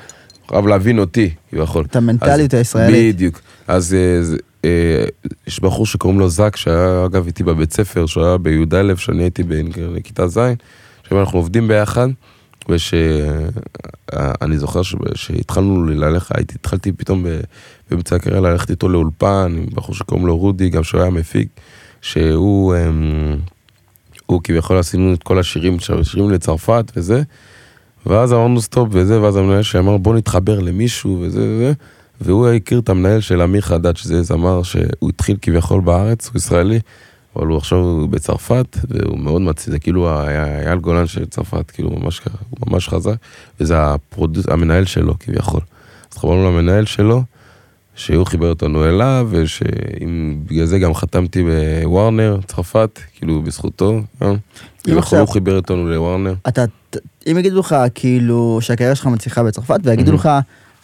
חייב להבין אותי, כביכול. את המנטליות אז- הישראלית. בדיוק. אז אה, זה, אה, יש בחור שקוראים לו זק, שהיה אגב איתי בבית ספר, שהוא היה בי"א, שאני הייתי בכיתה ז', עכשיו אנחנו עובדים ביחד, ושאני זוכר ש- שהתחלנו ללכת, הייתי, התחלתי פתאום באמצע הקריירה ללכת איתו לאולפן, עם בחור שקוראים לו רודי, גם שהוא היה מפיק, שהוא, אמ, הוא כביכול עשינו את כל השירים, שירים לצרפת וזה, ואז אמרנו stop וזה, ואז המנהל שאמר בוא נתחבר למישהו וזה וזה, והוא הכיר את המנהל של אמיר חדד, שזה זמר שהוא התחיל כביכול בארץ, הוא ישראלי, אבל הוא עכשיו בצרפת, והוא מאוד מצליח, זה כאילו אייל גולן של צרפת, כאילו ממש ככה, הוא ממש חזק, וזה הפרודוס, המנהל שלו כביכול. אז חברנו למנהל שלו, שהוא חיבר אותנו אליו, ובגלל זה גם חתמתי בוורנר, צרפת, כאילו בזכותו. כביכול עכשיו- הוא חיבר אותנו לוורנר. אתה, אם יגידו לך כאילו שהקריירה שלך מצליחה בצרפת, ויגידו לך,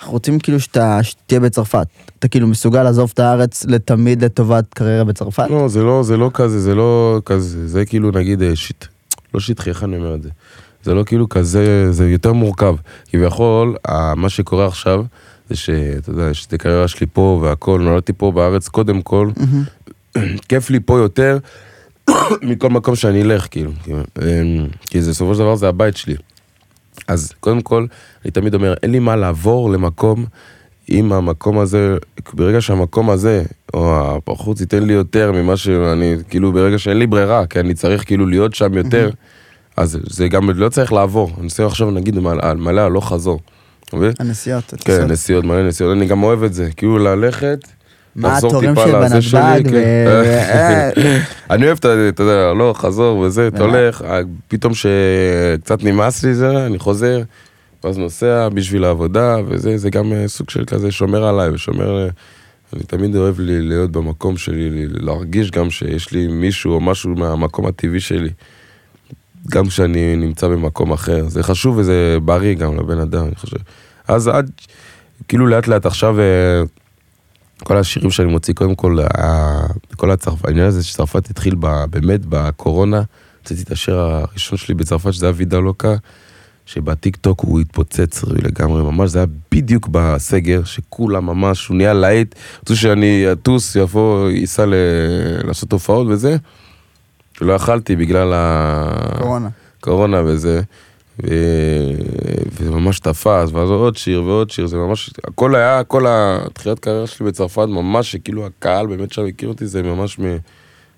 אנחנו רוצים כאילו שאתה שתהיה בצרפת, אתה כאילו מסוגל לעזוב את הארץ לתמיד לטובת קריירה בצרפת? לא, זה לא, זה לא כזה, זה לא כזה, זה כאילו נגיד אה, שיט, לא שטחי, איך אני אומר את זה? זה לא כאילו כזה, זה יותר מורכב. כביכול, מה שקורה עכשיו, זה שאתה יודע, יש את הקריירה שלי פה והכל, נולדתי פה בארץ קודם כל, כיף לי פה יותר <coughs> מכל מקום שאני אלך, כאילו, אמ, כי זה בסופו של דבר זה הבית שלי. אז קודם כל, אני תמיד אומר, אין לי מה לעבור למקום אם המקום הזה, ברגע שהמקום הזה, או החוץ ייתן לי יותר ממה שאני, כאילו ברגע שאין לי ברירה, כי אני צריך כאילו להיות שם יותר, אז זה גם לא צריך לעבור. אני צריך עכשיו נגיד על מלא הלוך חזור. אתה מבין? הנסיעות, כן. נסיעות, מלא נסיעות, אני גם אוהב את זה, כאילו ללכת. מה טיפה של בנתב"ג, כן. ו- <laughs> אני אוהב את ה- אתה יודע, הלוך, חזור וזה, אתה? הולך, אה, פתאום שקצת נמאס לי זה, אני חוזר, ואז נוסע בשביל העבודה, וזה, זה גם אה, סוג של כזה שומר עליי, ושומר, אה, אני תמיד אוהב לי להיות במקום שלי, לי- להרגיש גם שיש לי מישהו או משהו מהמקום הטבעי שלי, גם כשאני נמצא במקום אחר, זה חשוב וזה בריא גם לבן אדם, אני חושב. אז עד, כאילו לאט לאט עכשיו, אה, כל השירים שאני מוציא, קודם כל, כל הצרפת, העניין הזה שצרפת התחיל ב, באמת בקורונה, הוצאתי את השיר הראשון שלי בצרפת, שזה היה וידה לוקה, שבטיק טוק הוא התפוצץ לגמרי, ממש, זה היה בדיוק בסגר, שכולם ממש, הוא נהיה להיט, רצו שאני אטוס, יבוא, ייסע ל... לעשות הופעות וזה, ולא יכלתי בגלל ה... קורונה. קורונה וזה. וזה ממש תפס, ואז עוד שיר ועוד שיר, זה ממש, הכל היה, כל התחילת קריירה שלי בצרפת, ממש שכאילו הקהל באמת שם הכיר אותי, זה ממש מ...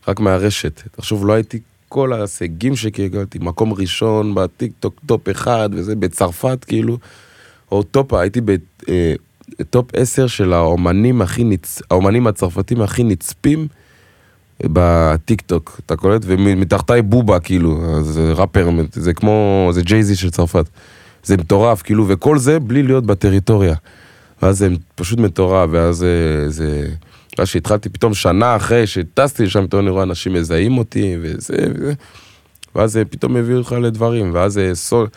רק מהרשת. תחשוב, לא הייתי כל ההישגים שקיבלתי, מקום ראשון בטיק טוק, top אחד, וזה בצרפת, כאילו, או top, הייתי ב top 10 של האומנים הכי נצ... האומנים הצרפתים הכי נצפים. בטיק טוק, אתה קולט? ומתחתיי בובה, כאילו, זה ראפר, זה כמו, זה ג'ייזי של צרפת. זה מטורף, כאילו, וכל זה בלי להיות בטריטוריה. ואז זה פשוט מטורף, ואז אה, זה... ואז שהתחלתי פתאום שנה אחרי שטסתי לשם, פתאום אני רואה אנשים מזהים אותי, וזה, וזה. ואז זה פתאום מביא אותך לדברים, ואז זה סול...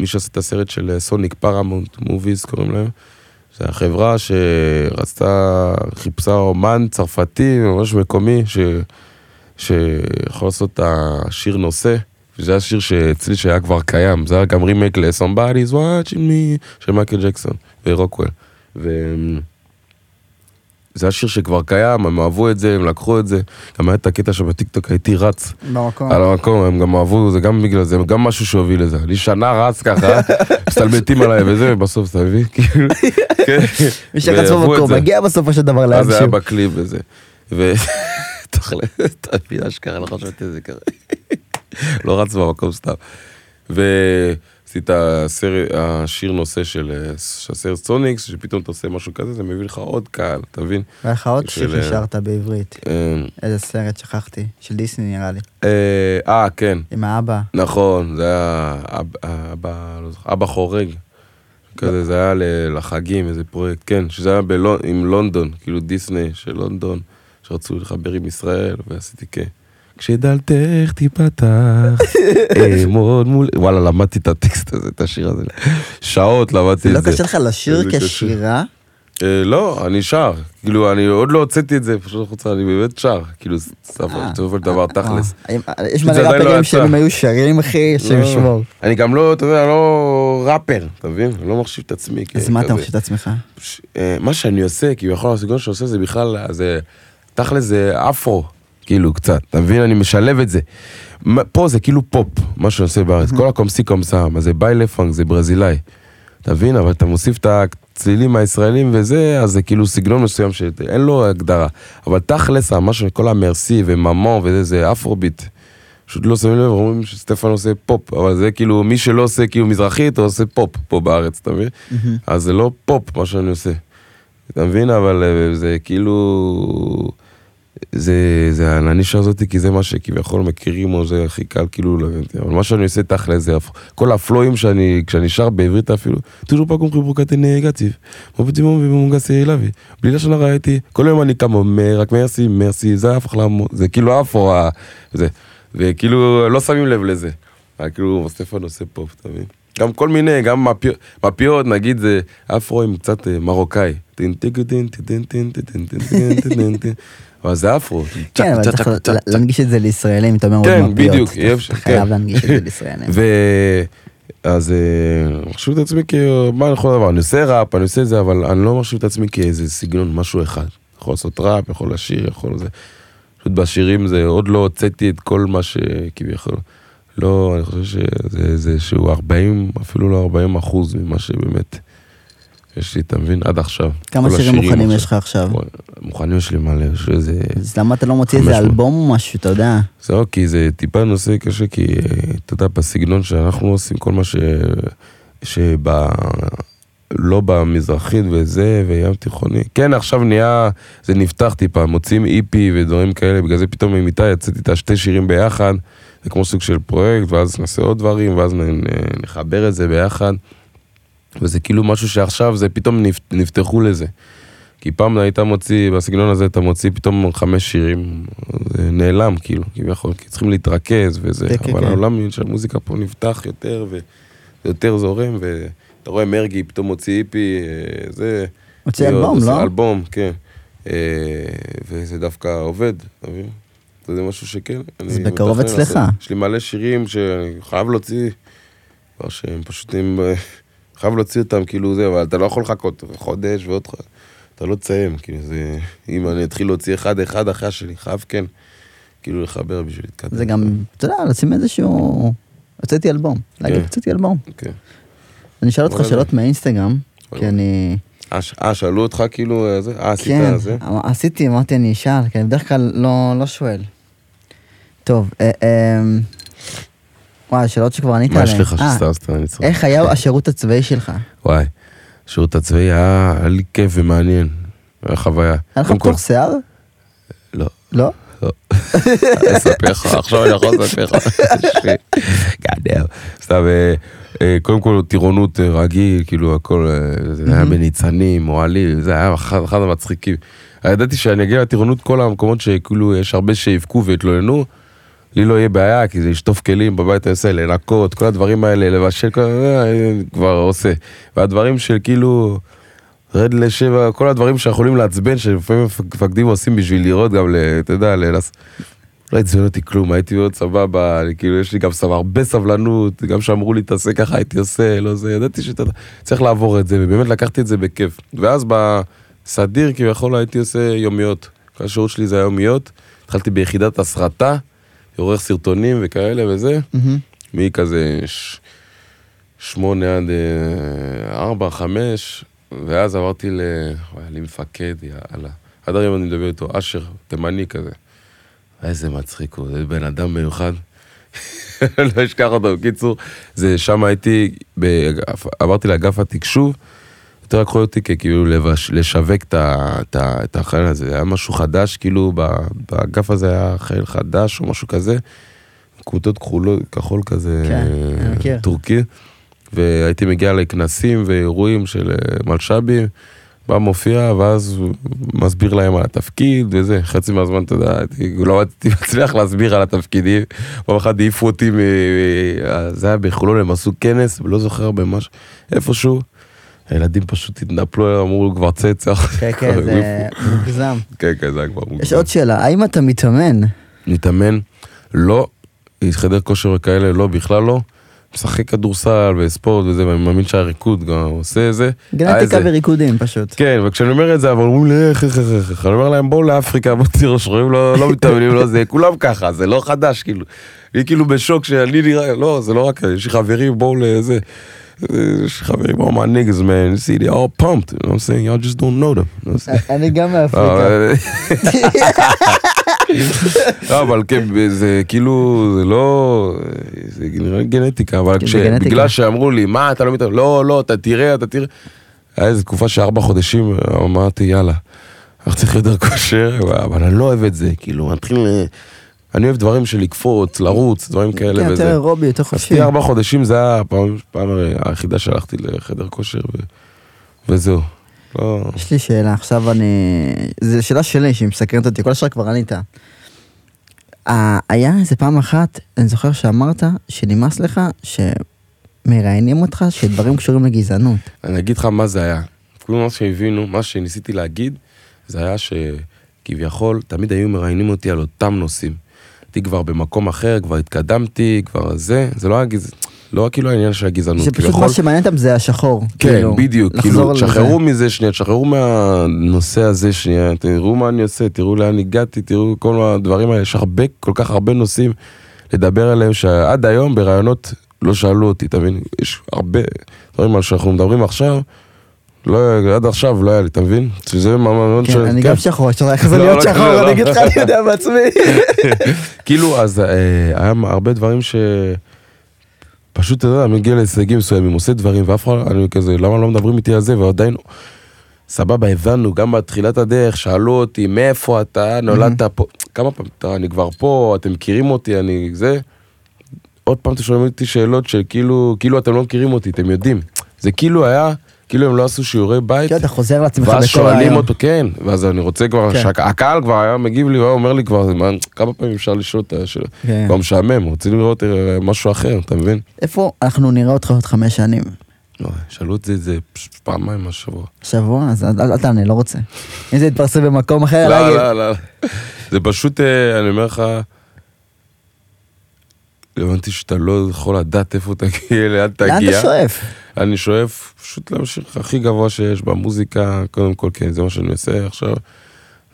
מי שעשה את הסרט של סוניק פרמונט מוביז קוראים להם, זה החברה שרצתה, חיפשה אומן צרפתי, ממש מקומי, ש... שיכול לעשות את השיר נושא, וזה היה שיר שאצלי שהיה כבר קיים, זה היה גם רימייק ל-Somebody's watching me של מייקל ג'קסון ורוקוול. ו... זה היה שיר שכבר קיים, הם אהבו את זה, הם לקחו את זה. גם היה את הקטע שבטיקטוק הייתי רץ במקום. על המקום, הם גם אהבו, זה גם בגלל זה, גם משהו שהוביל לזה. אני שנה רץ ככה, <laughs> מסתלבטים עליי וזה, ובסוף אתה מבין? <laughs> כאילו, כן. מי שרץ במקום. מגיע בסופו של דבר אז זה היה. בקליפ וזה. ו... <laughs> אתה מבין אשכרה, לא חשבתי על זה ככה. לא רץ במקום סתם. ועשית הסרט, השיר נושא של אה, הסרט סוניקס, שפתאום אתה עושה משהו כזה, זה מביא לך עוד קהל, אתה מבין? והיה לך עוד שיר ששרת בעברית. אה, איזה סרט שכחתי, של דיסני נראה לי. אה, אה, כן, עם האבא. נכון, זה היה אבא, לא זוכר, אבא חורג. כזה, זה היה לחגים, איזה פרויקט, כן, שזה היה עם לונדון, כאילו דיסני של לונדון, שרצו לחבר עם ישראל, ועשיתי כן. כשדלתך תיפתח, <laughs> אעמוד מול... וואלה, למדתי את הטקסט הזה, את השיר הזה. שעות למדתי זה לא את זה. קשה לך לשיר. כשירה? אה, לא, אני שר. כאילו, אני עוד לא הוצאתי את זה, פשוט החוצה, אני באמת שר. כאילו, סתם, אה, בסופו של דבר, אה, תכלס. יש מלא זה לא ראפרים. שהם היו שרים אחי, השם לא. ישמור. אני גם לא, אתה יודע, לא ראפר, אתה מבין? אני לא מחשיב את עצמי. אז מה אתה. מחשיב את עצמך? מה שאני עושה, כביכול הסגנון שאני עושה זה בכלל, זה, תכל'ס זה אפרו, כאילו קצת, אתה מבין? אני משלב את זה. פה זה כאילו פופ, מה שאני עושה בארץ, כל ה comme ci comme ça, מה זה baile funk, זה ברזילאי. אתה מבין? אבל אתה מוסיף את הצלילים הישראלים וזה, אז זה כאילו סגנון מסוים שאין לו הגדרה. אבל תכל'ס, מה שכל ה merci וממון וזה, זה אפרוביט. פשוט לא שמים לב, אומרים שסטפן עושה פופ, אבל זה כאילו, מי שלא עושה כאילו מזרחית, הוא עושה פופ פה בארץ, אתה מבין? אז זה לא פופ מה שאני עושה. אתה מבין? אבל אה, זה כאילו... זה, זה הנישה הזאת, כי זה מה שכביכול מכירים, או זה הכי קל כאילו, לא הבנתי. אבל מה שאני עושה תכל'ס זה כל הפלואים שאני, כשאני שר בעברית אפילו, petit monde mon gars c'est la vie, בלי לשון הרע כל היום אני קם אומר, רק מרסי, מרסי, זה הפך לעמוד, זה כאילו אפרו, ה- זה, וכאילו לא שמים לב לזה. כאילו סטפן עושה פופ, אתה מבין? גם כל מיני, גם מפיות, נגיד זה אפרו עם קצת אה, מרוקאי. אבל זה אפרו. כן, כן אבל צריך להנגיש את זה לישראלים, אתה אומר כן, בדיוק, אי אפשר. אתה חייב כן. להנגיש את זה לישראלים. ו... אז אה, חשבתי את עצמי כאילו, מה אני יכול דבר, אני עושה ראפ, אני עושה זה, אבל אני לא מחשיב את עצמי כאיזה סגנון, משהו אחד. יכול לעשות ראפ, יכול לשיר, יכול זה. פשוט בשירים זה, עוד לא הוצאתי את כל מה שכביכול. לא, אני חושב שזה איזשהו 40, אפילו לא 40 אחוז ממה שבאמת יש לי, אתה מבין? עד עכשיו. כמה שירים מוכנים. יש לך עכשיו? מוכנים יש לי מלא, יש איזה... אז למה אתה לא מוציא איזה 500. אלבום או משהו, אתה יודע? זהו, כי זה טיפה נושא קשה, כי אתה יודע, בסגנון שאנחנו עושים, כל מה ש... שב... לא במזרחית וזה, וים תיכוני. כן, עכשיו נהיה, זה נפתח טיפה, מוצאים איפי ודברים כאלה, בגלל זה פתאום עם איתי יצאתי את השתי שירים ביחד, זה כמו סוג של פרויקט, ואז נעשה עוד דברים, ואז נחבר את זה ביחד. וזה כאילו משהו שעכשיו זה פתאום נפ... נפתחו לזה. כי פעם היית מוציא, בסגנון הזה אתה מוציא פתאום חמש שירים, זה נעלם כאילו, כביכול, כי צריכים להתרכז וזה, כן, כן, אבל כן. העולם של המוזיקה פה נפתח יותר ויותר זורם, ואתה רואה מרגי פתאום מוציא איפי, אה, זה... מוציא אלבום, לא? אלבום, כן. אה, וזה דווקא עובד, אתה מבין? זה משהו שכן. זה בקרוב אצלך. יש לי מלא שירים שאני חייב להוציא, כבר שהם פשוט הם... חייב להוציא אותם, כאילו זה, אבל אתה לא יכול לחכות חודש ועוד חודש. אתה לא תסיים, כאילו זה... אם אני אתחיל להוציא אחד אחד אחרי השני, חייב כן, כאילו לחבר בשביל להתקדם. זה גם, אתה יודע, לשים איזשהו... הוצאתי אלבום. להגיד, כן. הוצאתי אלבום. כן. אני אשאל אותך וואלה. שאלות מהאינסטגרם, כי וואלה. אני... אה, אה, שאלו אותך כאילו, אה, זה? אה, עשית כן, זה? אמ- עשיתי, אמרתי אני אשאל, כי אני בדרך כלל לא לא שואל. טוב, אמ, וואי, שאלות שכבר ענית מה עליהן. יש לך שסתם סתם אני צוחק? איך היה השירות הצבאי שלך? וואי, השירות הצבאי היה היה לי כיף ומעניין, היה חוויה. היה לך פתוח שיער? לא, לא? אני <laughs> אספר לך, עכשיו אני יכול לספר לך. <laughs> God damn. סתם, אה, אה, קודם כל טירונות אה, רגיל, כאילו הכל, זה היה בניצנים, אוהלים, זה היה אחד המצחיקים. ידעתי שאני אגיע לטירונות כל המקומות שכאילו יש הרבה שיבכו והתלוננו. לי לא יהיה בעיה, כי זה לשטוף כלים בבית עושה, לנקות, כל הדברים האלה, לבשל, אה, אני כבר עושה. והדברים של כאילו, רד לשבע, כל הדברים שיכולים לעצבן, שלפעמים מפקדים עושים בשביל לראות גם, אתה יודע, לנס... לא עצבן אותי כלום, הייתי מאוד סבבה, כאילו יש לי גם סב... הרבה סבלנות, גם שאמרו לי תעשה ככה הייתי עושה, לא זה, ידעתי שאתה צריך לעבור את זה, ובאמת לקחתי את זה בכיף. ואז בסדיר כביכול הייתי עושה יומיות, השירות שלי זה היה יומיות, התחלתי ביחידת הסרטה, עורך סרטונים וכאלה וזה. מכזה ש... שמונה עד אה, ארבע, חמש, ואז עברתי ל... היה לי מפקד, יאללה. עד היום אני מדבר איתו, אשר, תימני כזה. איזה מצחיק הוא, זה בן אדם מיוחד. <laughs> לא אשכח אותו, בקיצור, זה שם הייתי, באגף- עברתי לאגף התקשוב, יותר לקחו אותי ככאילו לבש, לשווק את החייל הזה, היה משהו חדש, כאילו באגף הזה היה חייל חדש או משהו כזה, כותות כחולות, כחול כזה, כן, מכיר. טורקי, והייתי מגיע לכנסים ואירועים של אה, מלש"בים, בא מופיע, ואז הוא מסביר להם על התפקיד וזה, חצי מהזמן, אתה יודע, לא הייתי מצליח להסביר על התפקידים, פעם אחת העיפו אותי. זה היה בחולון, הם עשו כנס, לא זוכר במשהו, איפשהו, הילדים פשוט התנפלו, אמרו כבר צא. כן, כן, <laughs> זה מוגזם. כן, כן, זה היה כבר מוגזם. יש עוד שאלה, האם אתה מתאמן? מתאמן, לא, חדר כושר וכאלה, לא, בכלל לא. משחק כדורסל וספורט וזה, ואני מאמין שהריקוד גם עושה את זה. גנטיקה איזה- וריקודים פשוט. כן, וכשאני אומר את זה, אבל אומרים לי, איך, איך, איך, איך, איך, אני אומר להם, בואו לאפריקה, בואו תראו, שרואים, לא, לא מתאמנים, לא זה, כולם ככה, זה לא חדש, כאילו. אני כאילו בשוק שאני נראה, לא, זה לא רק, יש לי חברים, בואו לזה. יש חברים, all my niggas, man, see, they all pumped, you know what I'm saying, y'all just don't know them. you know? אני גם מאפריקה. לא, אבל כן, זה כאילו, זה לא, זה גנטיקה, אבל גנטיקה. בגלל שאמרו לי, מה, אתה לא מתאמן, לא, לא, אתה תראה, אתה תראה. היה איזו תקופה שארבע חודשים, אמרתי, יאללה, אני צריך חדר כושר, אבל אני לא אוהב את זה, כאילו, מתחיל, אני אוהב דברים של לקפוץ, לרוץ, דברים כאלה כן, יותר וזה. אירובי, יותר אז חופשי. תהיה ארבע חודשים, זה היה הפעם פעם היחידה שהלכתי לחדר כושר, ו- וזהו. לא, יש לי שאלה, עכשיו אני... זו שאלה שלי שהיא מסקרנת אותי, כל השאר כבר ענית. היה איזה פעם אחת, אני זוכר שאמרת שנמאס לך שמראיינים אותך שדברים קשורים לגזענות. אני אגיד לך מה זה היה. כאילו מה שהבינו, מה שניסיתי להגיד, זה היה שכביכול תמיד היו מראיינים אותי על אותם נושאים. הייתי כבר במקום אחר, כבר התקדמתי, כבר זה, זה לא היה גז... לא היה כאילו העניין של הגזענות. שפשוט כביכול- מה שמעניין אותם זה השחור. כן, כאילו, בדיוק, כאילו. תשחררו מזה שנייה, תשחררו מהנושא הזה שנייה, תראו מה אני עושה, תראו לאן הגעתי, תראו כל הדברים האלה, יש הרבה, כל כך הרבה נושאים לדבר עליהם, שעד היום ברעיונות לא שאלו אותי, אתה מבין? יש הרבה דברים על שאנחנו מדברים עכשיו, לא, עד עכשיו לא היה לי, אתה מבין? שזה ממש... כן, אני גם שחור, יש לך איך זה להיות שחור, לא, אני. אגיד לך, אני יודע בעצמי. <laughs> כאילו, אז אה, היה הרבה דברים ש... פשוט, אתה יודע, מגיע להישגים מסוימים, עושה דברים, ואף אחד, אני כזה, למה לא מדברים איתי על זה, ועדיין, סבבה, הבנו, גם בתחילת הדרך, שאלו אותי, מאיפה אתה, נולדת פה, כמה פעמים, אתה, אני כבר פה, אתם מכירים אותי, אני זה. עוד פעם אתם שואלים אותי שאלות שכאילו, כאילו אתם לא מכירים אותי, אתם יודעים. זה כאילו היה, כאילו הם לא עשו שיעורי בית. כאילו אתה חוזר לעצמך ואז בכל שואלים רעיון. אותו, כן, ואז אני רוצה כבר, כן. שהקהל כבר היה מגיב לי, הוא היה אומר לי כבר, "מה, כמה פעמים אפשר לשאול את השאלה, כן. כבר משעמם, רוצים לראות אה, משהו אחר, אתה מבין? איפה אנחנו נראה אותך עוד חמש שנים? לא, שאלו את זה, פעמיים השבוע. שבוע? אז אל תענה, לא רוצה. אם זה יתפרסם במקום אחר, לא. לא, לא, זה פשוט, אה, אני אומר לך, הבנתי שאתה לא יכול לדעת איפה תגיע, לאן תגיע. לאן אתה שואף? אני שואף פשוט להמשיך הכי גבוה שיש במוזיקה, קודם כל, כן, זה מה שאני עושה עכשיו.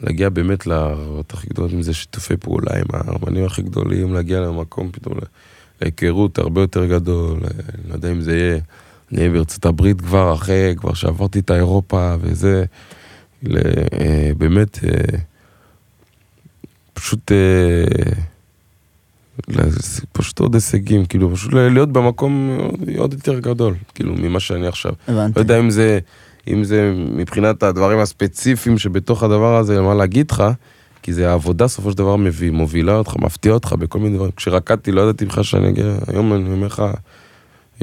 להגיע באמת לרעות הכי גדולות, אם זה שיתופי פעולה עם האמנים הכי גדולים, להגיע למקום פתאום להיכרות הרבה יותר גדול, אה, אני לא יודע אם זה יהיה, אני אהיה בארצות הברית כבר אחרי, כבר שעברתי את האירופה וזה, אה, באמת, אה, פשוט, אה, פשוט עוד הישגים, כאילו, פשוט להיות במקום עוד יותר גדול, כאילו, ממה שאני עכשיו. הבנתי. לא יודע אם זה, אם זה מבחינת הדברים הספציפיים שבתוך הדבר הזה, מה להגיד לך, כי זה העבודה בסופו של דבר מביא, מובילה אותך, מפתיע אותך בכל מיני דברים. כשרקדתי לא ידעתי בכלל שאני אגיע, היום אני אומר לך,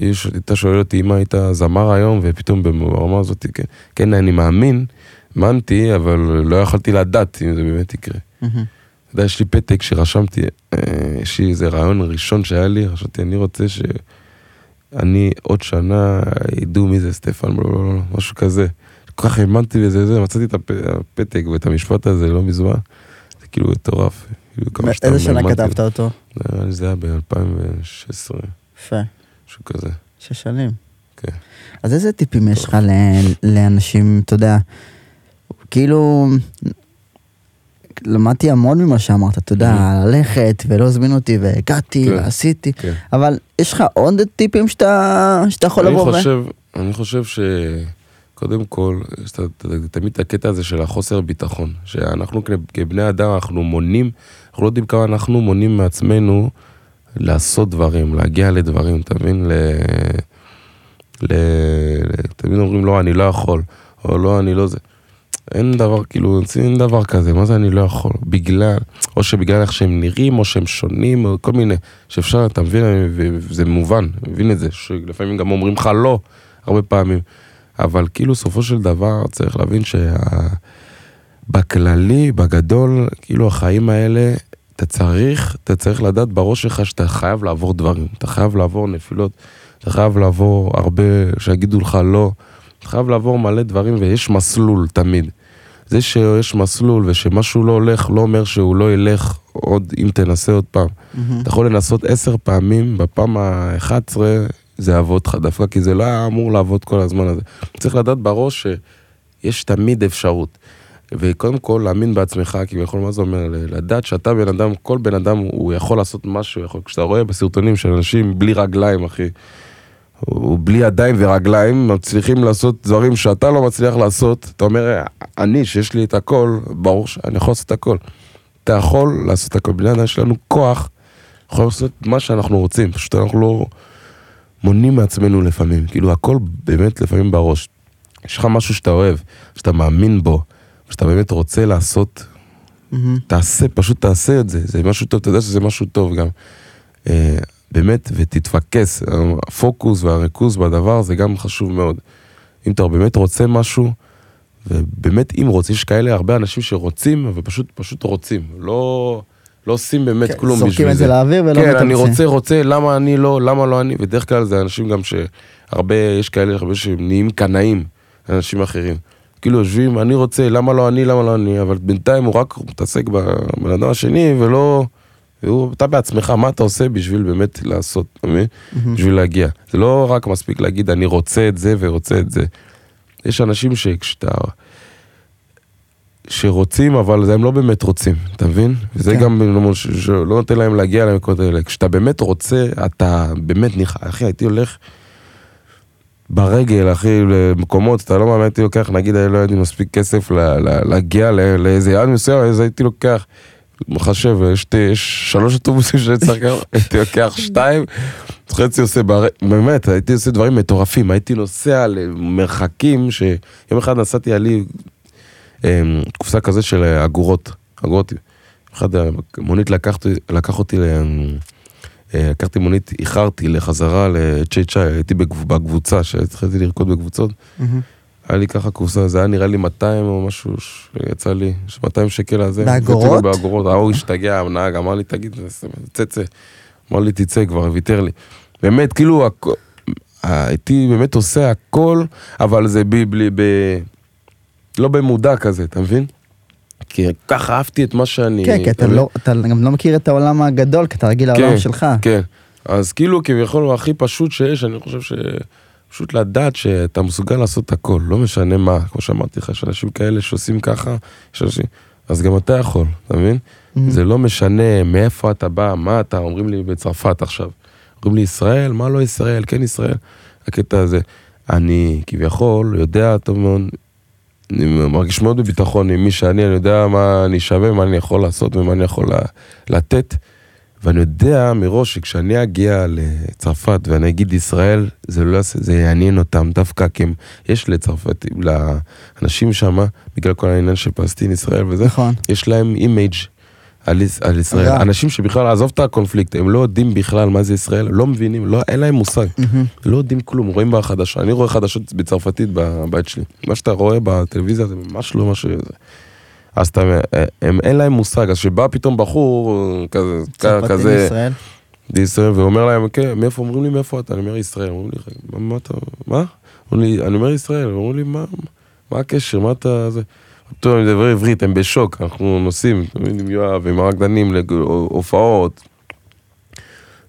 איש הייתה שואלת אותי אם היית זמר היום, ופתאום ברמה הזאת, כן, כן, אני מאמין, האמנתי, אבל לא יכולתי לדעת אם זה באמת יקרה. מהמם. יודע, יש לי פתק שרשמתי, אה, יש לי איזה רעיון ראשון שהיה לי, חשבתי, אני רוצה שאני עוד שנה ידעו מי זה סטפן, לא, לא, לא, משהו כזה. כל כך האמנתי בזה, זה, מצאתי את הפ- הפתק ואת המשפט הזה לא מזמן, זה כאילו מטורף. כאילו, איזה שנה. כתבת אותו? נראה לי זה היה ב-2016, יפה, משהו כזה. שש שנים. כן. אז איזה טיפים יש לך לאנשים, אתה יודע, כאילו, למדתי המון ממה שאמרת, אתה יודע, ללכת ולא הזמינו אותי והגעתי כן. ועשיתי, כן. אבל יש לך עוד טיפים שאתה יכול לבוא ו... אני חושב שקודם כל, יש את ה- תמיד את הקטע הזה של החוסר ביטחון, שאנחנו כבני אדם, אנחנו מונים, אנחנו לא יודעים כמה אנחנו מונים מעצמנו לעשות דברים, להגיע לדברים, אתה מבין? ל... ל... ל- תמיד אומרים, לא, אני לא יכול, או לא, אני לא זה. אין דבר, כאילו, אין דבר כזה, מה זה אני לא יכול? בגלל, או שבגלל איך שהם נראים, או שהם שונים, או כל מיני, שאפשר, אתה מבין, וזה מובן, מבין את זה, שלפעמים גם אומרים לך לא, הרבה פעמים. אבל כאילו, סופו של דבר, צריך להבין שבכללי, בגדול, כאילו, החיים האלה, אתה צריך, אתה צריך לדעת בראש שלך שאתה חייב לעבור דברים, אתה חייב לעבור נפילות, אתה חייב לעבור הרבה, שיגידו לך לא, אתה חייב לעבור מלא דברים ויש מסלול תמיד. זה שיש מסלול ושמשהו לא הולך, לא אומר שהוא לא ילך עוד אם תנסה עוד פעם. מהמם. אתה יכול לנסות עשר פעמים, בפעם ה-11 זה יעבוד לך דווקא, כי זה לא היה אמור לעבוד כל הזמן הזה. צריך לדעת בראש שיש תמיד אפשרות. וקודם כל להאמין בעצמך, כביכול מה זה אומר? לדעת שאתה בן אדם, כל בן אדם הוא יכול לעשות משהו, יכול. כשאתה רואה בסרטונים של אנשים בלי רגליים, אחי, או בלי ידיים ורגליים, מצליחים לעשות דברים שאתה לא מצליח לעשות, אתה אומר, אני, שיש לי את הכל, ברור שאני יכול לעשות את הכל. אתה יכול לעשות את הכל, בני אדם יש לנו כוח, יכול לעשות מה שאנחנו רוצים, פשוט אנחנו לא מונעים מעצמנו לפעמים, כאילו הכל באמת לפעמים בראש. יש לך משהו שאתה אוהב, שאתה מאמין בו, שאתה באמת רוצה לעשות, מהמם. תעשה, פשוט תעשה את זה, זה משהו טוב, אתה יודע שזה משהו טוב גם. באמת, ותתפקס, הפוקוס והריכוז בדבר זה גם חשוב מאוד. אם אתה באמת רוצה משהו, ובאמת אם רוצים, יש כאלה הרבה אנשים שרוצים, ופשוט פשוט רוצים, לא, לא עושים באמת כן, כלום זורקים בשביל את זה. זה לאוויר ולא כן, אני מתאמצים. רוצה, רוצה, למה אני לא, למה לא אני, בדרך כלל זה אנשים גם שהרבה, יש כאלה הרבה שנהיים קנאים, אנשים אחרים. כאילו יושבים, אני רוצה, למה לא אני, למה לא אני, אבל בינתיים הוא רק מתעסק בבן אדם השני, ולא... והוא, אתה בעצמך, מה אתה עושה בשביל באמת לעשות, אתה מבין? מהמם. בשביל להגיע. זה לא רק מספיק להגיד, אני רוצה את זה ורוצה את זה. יש אנשים שכשאתה... שרוצים, אבל הם לא באמת רוצים, אתה מבין? וזה כן. גם לא, שלא נותן להם להגיע למקומות האלה. כשאתה באמת רוצה, אתה באמת נכ... אחי, הייתי הולך ברגל, אחי, למקומות, אתה לא מאמין, הייתי לוקח, נגיד, לא היה לי מספיק כסף להגיע ל- לאיזה יעד מסוים, אז הייתי לוקח, מחשב, יש, יש שלוש אוטובוסים שאני צריך לקחת, הייתי לוקח שתיים, חצי עושה, בר... באמת, הייתי עושה דברים מטורפים, הייתי נוסע למרחקים, שיום אחד נסעתי, היה לי אמ, קופסה כזה של אגורות, אגורות, אחד המונית לקח, אותי- לקח אותי, ל- אה, לקחתי מונית, איחרתי לחזרה לצ'י צ'י, הייתי בקב- בקבוצה, שהתחלתי לרקוד בקבוצות, מהמם. היה לי ככה קופסה, זה היה נראה לי 200 או משהו, שיצא לי, 200 שקל הזה. באגורות? באגורות, ההוא השתגע, הנהג אמר לי, תגיד, צא צא. אמר לי, תצא כבר, ויתר לי. באמת, כאילו, הייתי באמת עושה הכל, אבל זה בי, בלי, ב... לא במודע כזה, אתה מבין? כי ככה אהבתי את מה שאני... כן, כי אתה? לא- אתה גם לא מכיר את העולם הגדול, כי אתה רגיל לעולם שלך. כן, אז כאילו כביכול הכי פשוט שיש, אני חושב ש... פשוט לדעת שאתה מסוגל לעשות הכל, לא משנה מה, כמו שאמרתי לך, יש אנשים כאלה שעושים ככה, יש אנשים... אז גם אתה יכול, אתה מבין? Mhm. זה לא משנה מאיפה אתה בא, מה אתה, אומרים לי בצרפת עכשיו. אומרים לי ישראל, מה לא ישראל, כן ישראל. הקטע הזה, אני כביכול יודע טוב מאוד, אני מרגיש מאוד בביטחון עם מי שאני, אני יודע מה אני שווה, מה אני יכול לעשות ומה אני יכול לתת. ואני יודע מראש שכשאני אגיע לצרפת ואני אגיד ישראל, זה לא יעשה, זה יעניין אותם דווקא כי הם, יש לצרפת, לאנשים שם, בגלל כל העניין של פלסטין, ישראל וזה, נכון. יש להם אימייג' על, על ישראל. רע. אנשים שבכלל, עזוב את הקונפליקט, הם לא יודעים בכלל מה זה ישראל, לא מבינים, לא, אין להם מושג. לא יודעים כלום, רואים בחדשות, אני רואה חדשות בצרפתית בבית שלי. מה שאתה רואה בטלוויזיה זה ממש לא מה ש... אז אתה, הם, אין להם מושג, אז שבא פתאום בחור אה, כזה, כזה, מישראל. בישראל, ואומר להם, כן, מאיפה, אומרים לי, מאיפה אתה? אני אומר, ישראל. אומרים לי, מה, מה אתה, מה? לי, אני אומר ישראל, אומרים לי, מה, מה הקשר, מה אתה, זה... טוב, אני מדבר עברית, הם בשוק, אנחנו נוסעים, מבין, עם יואב, עם הרקדנים, להופעות,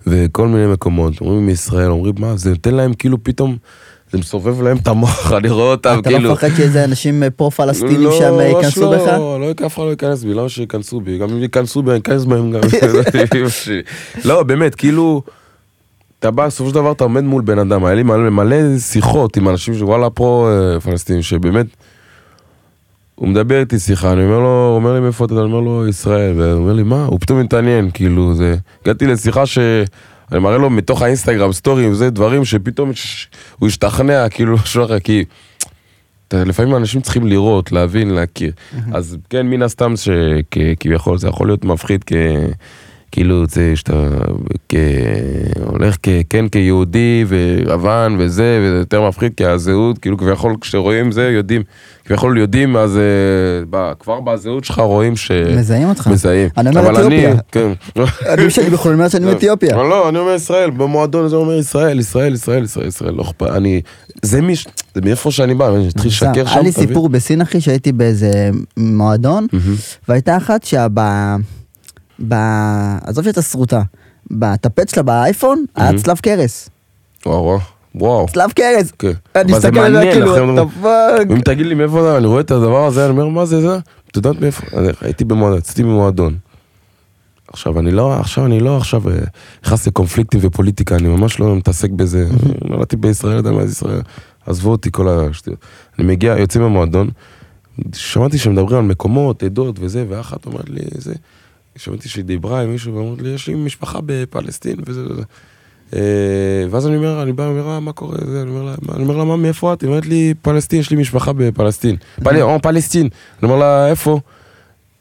וכל מיני מקומות, אומרים מישראל, אומרים, מה, זה נותן להם כאילו פתאום, זה מסובב להם את המוח, אני רואה אותם, אתה כאילו... לא מפחד שאיזה אנשים אה, פרו-פלסטינים לא, שם אה, ייכנסו לא, בך? לא, אף אחד לא ייכנס בי, למה שייכנסו בי? גם אם ייכנסו בי, אני אכנס בהם גם. <laughs> לא, באמת, כאילו, אתה בא, בסופו של דבר אתה עומד מול בן אדם, היה לי מלא, מלא שיחות עם אנשים שוואלה פרו אה, פלסטינים, שבאמת, הוא מדבר איתי שיחה, אני אומר לו, הוא אומר לי מאיפה אתה, אני אומר לו ישראל, והוא אומר לי מה, הוא פתאום מתעניין, כאילו, זה, הגעתי לשיחה ש... אני מראה לו מתוך האינסטגרם סטורים, זה דברים שפתאום ש- הוא השתכנע, כאילו, <laughs> משהו אחר, כי לפעמים אנשים צריכים לראות, להבין, להכיר. אז כן, מן הסתם שכביכול זה יכול להיות מפחיד כ... כאילו זה שאתה כ... הולך כ... כן כיהודי ולבן וזה, וזה יותר מפחיד כי הזהות, כאילו כביכול כשרואים זה יודעים, כביכול יודעים אז אה, ב... כבר בזהות שלך רואים ש... מזהים אותך. מזהים. אני אומר אתיופיה. כן. אני שאני יכול לומר שאני מאתיופיה. אבל לא, אני אומר ישראל, במועדון הזה אומר ישראל, ישראל, ישראל, ישראל, ישראל, לא אכפת, אני, זה מי, זה מאיפה שאני בא, אני אתחיל לשקר שם, היה לי? סיפור בסין אחי שהייתי באיזה מועדון. והייתה אחת שב... ב... עזוב שאתה שרוטה. בטפט שלה באייפון היה מהמם. צלב קרס. וואו, וואו, צלב קרס. כן. אני מסתכל עליה כאילו, the fuck? אם תגיד לי מאיפה זה, אני רואה את הדבר הזה, אני אומר, מה זה זה? את יודעת מאיפה? הייתי במועדון, יצאתי ממועדון. עכשיו, אני לא, עכשיו אני לא עכשיו אה, נכנס לקונפליקטים ופוליטיקה, אני ממש לא מתעסק בזה. נולדתי בישראל, יודע מה זה ישראל. עזבו אותי כל השטויות. אני מגיע, יוצא מהמועדון, שמעתי שמדברים על מקומות, עדות וזה, ואחת אומרת לי, זה, שמעתי שהיא דיברה עם מישהו ואומרת לי, יש לי משפחה בפלסטין וזה וזה. אה, ואז אני אומר, אני בא, אני אומר לה, מה קורה? זה, אני אומר לה, אני אומר לה, מה, מאיפה את? היא אומרת לי, פלסטין, יש לי משפחה בפלסטין. פל- או, פלסטין. אני אומר לה, איפה?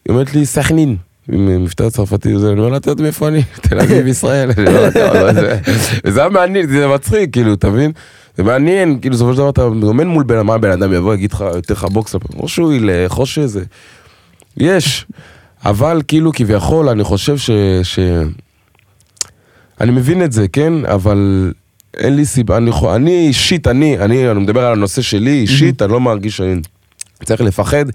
היא אומרת לי, סכנין. עם מבטא צרפתי וזה, אני אומר לה, את יודעת מאיפה אני? <laughs> תל אביב ישראל. אני אומר לה, "טוב, אבל זה- <laughs> וזה היה מעניין, זה מצחיק, כאילו, אתה מבין? זה מעניין, כאילו, בסופו של דבר אתה עומד מול בן אדם, מה בן אדם יבוא, יגיד לך, ייתן לך בוקס, או שהוא ילך, או שזה. יש. אבל כאילו, כביכול, אני חושב ש... ש... אני מבין את זה, כן? אבל אין לי סיבה, אני, אני אישית, אני, אני, אני מדבר על הנושא שלי, אישית, אני לא מרגיש שאני צריך לפחד,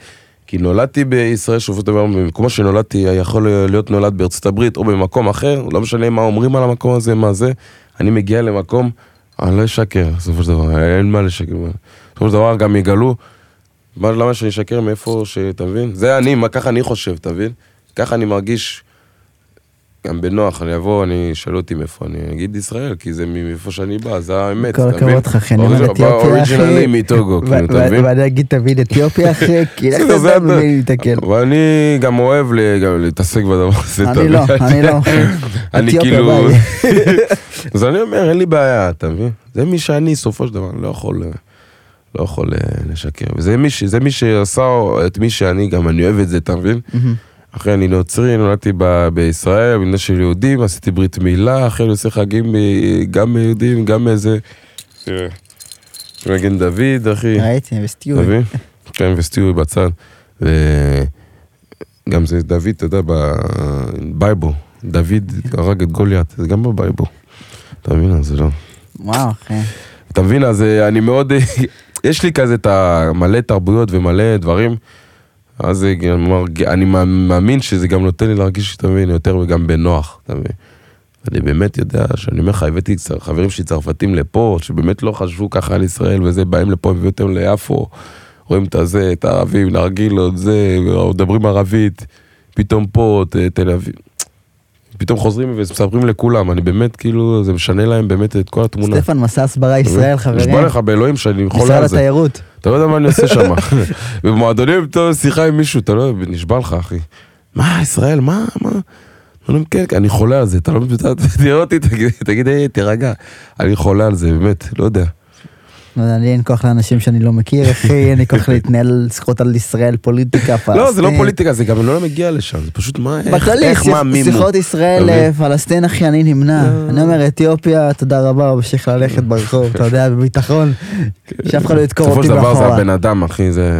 כי נולדתי בישראל, שוב דבר, במקום שנולדתי, יכול להיות נולד בארצות הברית או במקום אחר, לא משנה מה אומרים על המקום הזה, מה זה, אני מגיע למקום, אני לא אשקר, בסופו של דבר, אין מה לשקר. בסופו של דבר גם יגלו, מה, למה שאני אשקר מאיפה שאתה מבין? זה אני, מה ככה אני חושב, אתה מבין? ככה אני מרגיש גם בנוח, אני אבוא, אני, ישאלו אותי מאיפה, אני אגיד ישראל, כי זה מאיפה שאני בא, זה האמת, כל אתה? הכבוד לך, אני אומר אוריג'- אתיופיה, אחי. אוריג'ינלי מטוגו, כאילו, אתה מבין? ואני אגיד תמיד אתיופיה, אחי, <laughs> כי לך תדע אתה. ממי להתקל. אבל אני גם אוהב להתעסק בדבר הזה, אתה אני לא? אני לא. <laughs> אני כאילו... <laughs> אז אני אומר, אין לי בעיה, אתה מבין? זה מי שאני, סופו של דבר, אני לא יכול... לא יכול אה, לשקר. וזה מי, ש- זה מי שעשה את מי שאני, גם אני אוהב את זה, אתה מבין? מהמם. אחרי אני נוצרי, נולדתי ב- בישראל, במדינה של יהודים, עשיתי ברית מילה, אחרי אני עושה חגים אה, גם מיהודים, גם איזה... תראה, מגן דוד, אחי. ראיתי. מבין? כן, וסטיוי בצד. וגם זה דוד, אתה יודע, בבייבו. דוד הרג את גוליית, זה גם בבייבו. אתה מבין? אז זה לא... וואו, אחי. אתה מבין? אז אה, אני מאוד... יש לי כזה את המלא תרבויות ומלא דברים. אז אני מאמ- מאמין שזה גם נותן לי להרגיש, אתה מבין, יותר וגם בנוח, אתה מבין? אני באמת יודע שאני אומר לך, הבאתי חברים שלי צרפתים לפה, שבאמת לא חשבו ככה על ישראל וזה, באים לפה, הביא אותם ליפו, רואים את הזה, את הערבים, נרגילות, זה, מדברים ערבית, פתאום פה, תל אביב. פתאום חוזרים ומספרים לכולם, אני באמת, כאילו, זה משנה להם באמת את כל התמונה. סטפן מסע הסברה ישראל, חברים. נשבע לך באלוהים שאני חולה משרד על זה. התיירות. אתה לא יודע מה אני עושה שם. <laughs> במועדונים פתאום שיחה עם מישהו, אתה לא יודע, נשבע לך אחי. מה, ישראל, מה, מה? אומרים, כן, כן, אני חולה על זה, אתה לא מבין, תראה אותי, תגיד, תירגע. אני חולה על זה, באמת, לא יודע. לא יודע, לי אין כוח לאנשים שאני לא מכיר, אחי, <laughs> אין לי כוח להתנהל שיחות על ישראל, פוליטיקה, פלסטין. לא, זה לא פוליטיקה, זה גם לא מגיע לשם, זה פשוט מה, איך, שיח- מאמין. שיחות ישראל, מבין? אה, פלסטין, אחי, אני נמנע. לא. אני אומר, אתיופיה, תודה רבה, ממשיך ללכת ברחוב, <laughs> אתה יודע, בביטחון, שאף אחד לא ידקור בסופו אותי של דבר זה מאחורה. הבן אדם, אחי, זה...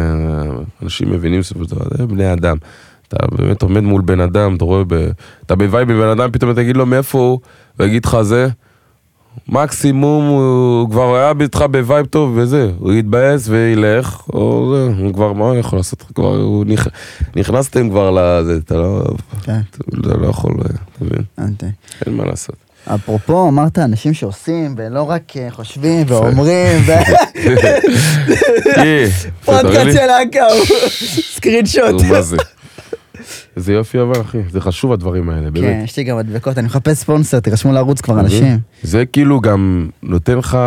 אנשים מבינים בסופו של דבר, זה בני אדם. אתה באמת עומד מול בן אדם, אתה רואה. אתה ב vibe עם בן אדם, פתאום אתה תגיד לו מאיפה הוא, הוא יגיד לך זה. מקסימום הוא כבר היה איתך ב vibe טוב וזה, הוא יתבאס וילך, או זה, הוא כבר, מה הוא יכול לעשות? כבר, הוא נכ... נכנסתם כבר לזה, אתה לא, כן, אתה לא יכול, אתה מבין? אין מה לעשות. אפרופו, אמרת אנשים שעושים, ולא רק אה, חושבים ואומרים, ו- <laughs> <laughs> אה, פודקאסט? של אקאו, <laughs> סקרין שוט. מה זה? איזה יופי אבל אחי, זה חשוב הדברים האלה, כן, באמת. יש לי גם מדבקות, אני מחפש ספונסר, תירשמו לערוץ כבר אנשים. זה כאילו גם נותן לך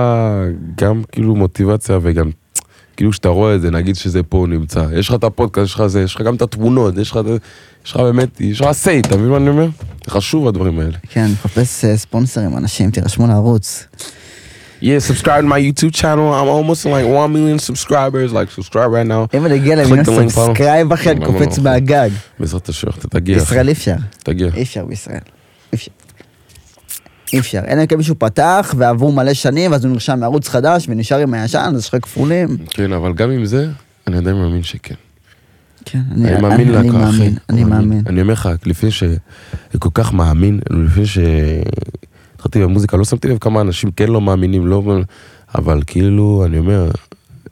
גם כאילו מוטיבציה וגם כאילו כשאתה רואה את זה, נגיד שזה פה נמצא, יש לך את הפודקאסט, יש לך זה, יש לך גם את התמונות, יש לך, יש לך באמת, יש לך say, אתה מבין מה אני אומר? זה חשוב הדברים האלה. כן, מחפש אה, ספונסרים, אנשים, תירשמו לערוץ. Yeah, subscribe to my YouTube channel. I'm almost like 1 million subscribers. Like, subscribe right now. אם Click למיליון. סאבסקרייב אחי, אני קופץ. מהגג. בעזרת השם, אתה תגיע. אחי. בישראל אי אפשר. תגיע. אי אפשר בישראל. אי אפשר. אלא אם כן מישהו פתח ועברו מלא שנים, ואז הוא נרשם מערוץ חדש ונשאר עם הישן, אז יש לך כפולים. כן, אבל גם עם זה, אני עדיין מאמין שכן. כן, אני מאמין אני להקה, אחי. מאמין, אני מאמין. אני אומר לך, לפני ש... כל כך מאמין, לפני שהתחלתי במוזיקה, לא שמתי לב כמה אנשים כן לא מאמינים, לא... אבל כאילו, אני אומר,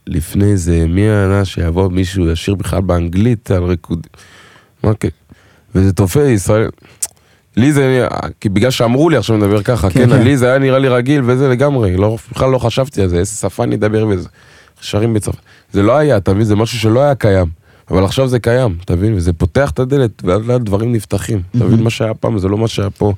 לפני זה, מי הענה שיבוא מישהו ישיר בכלל באנגלית על ריקוד... מה כן? וזה תופס, ישראל... לי זה, כי בגלל שאמרו לי עכשיו נדבר ככה, כן, כן, כן. לי זה היה נראה לי רגיל וזה לגמרי, לא, בכלל לא חשבתי על זה, איזה שפה אני אדבר וזה. שרים בצרפת. זה לא היה, אתה מבין? זה משהו שלא היה קיים. אבל עכשיו זה קיים, אתה מבין? וזה פותח את הדלת, ולאט לאט דברים נפתחים. אתה מבין? מה שהיה פעם זה לא מה שהיה פה.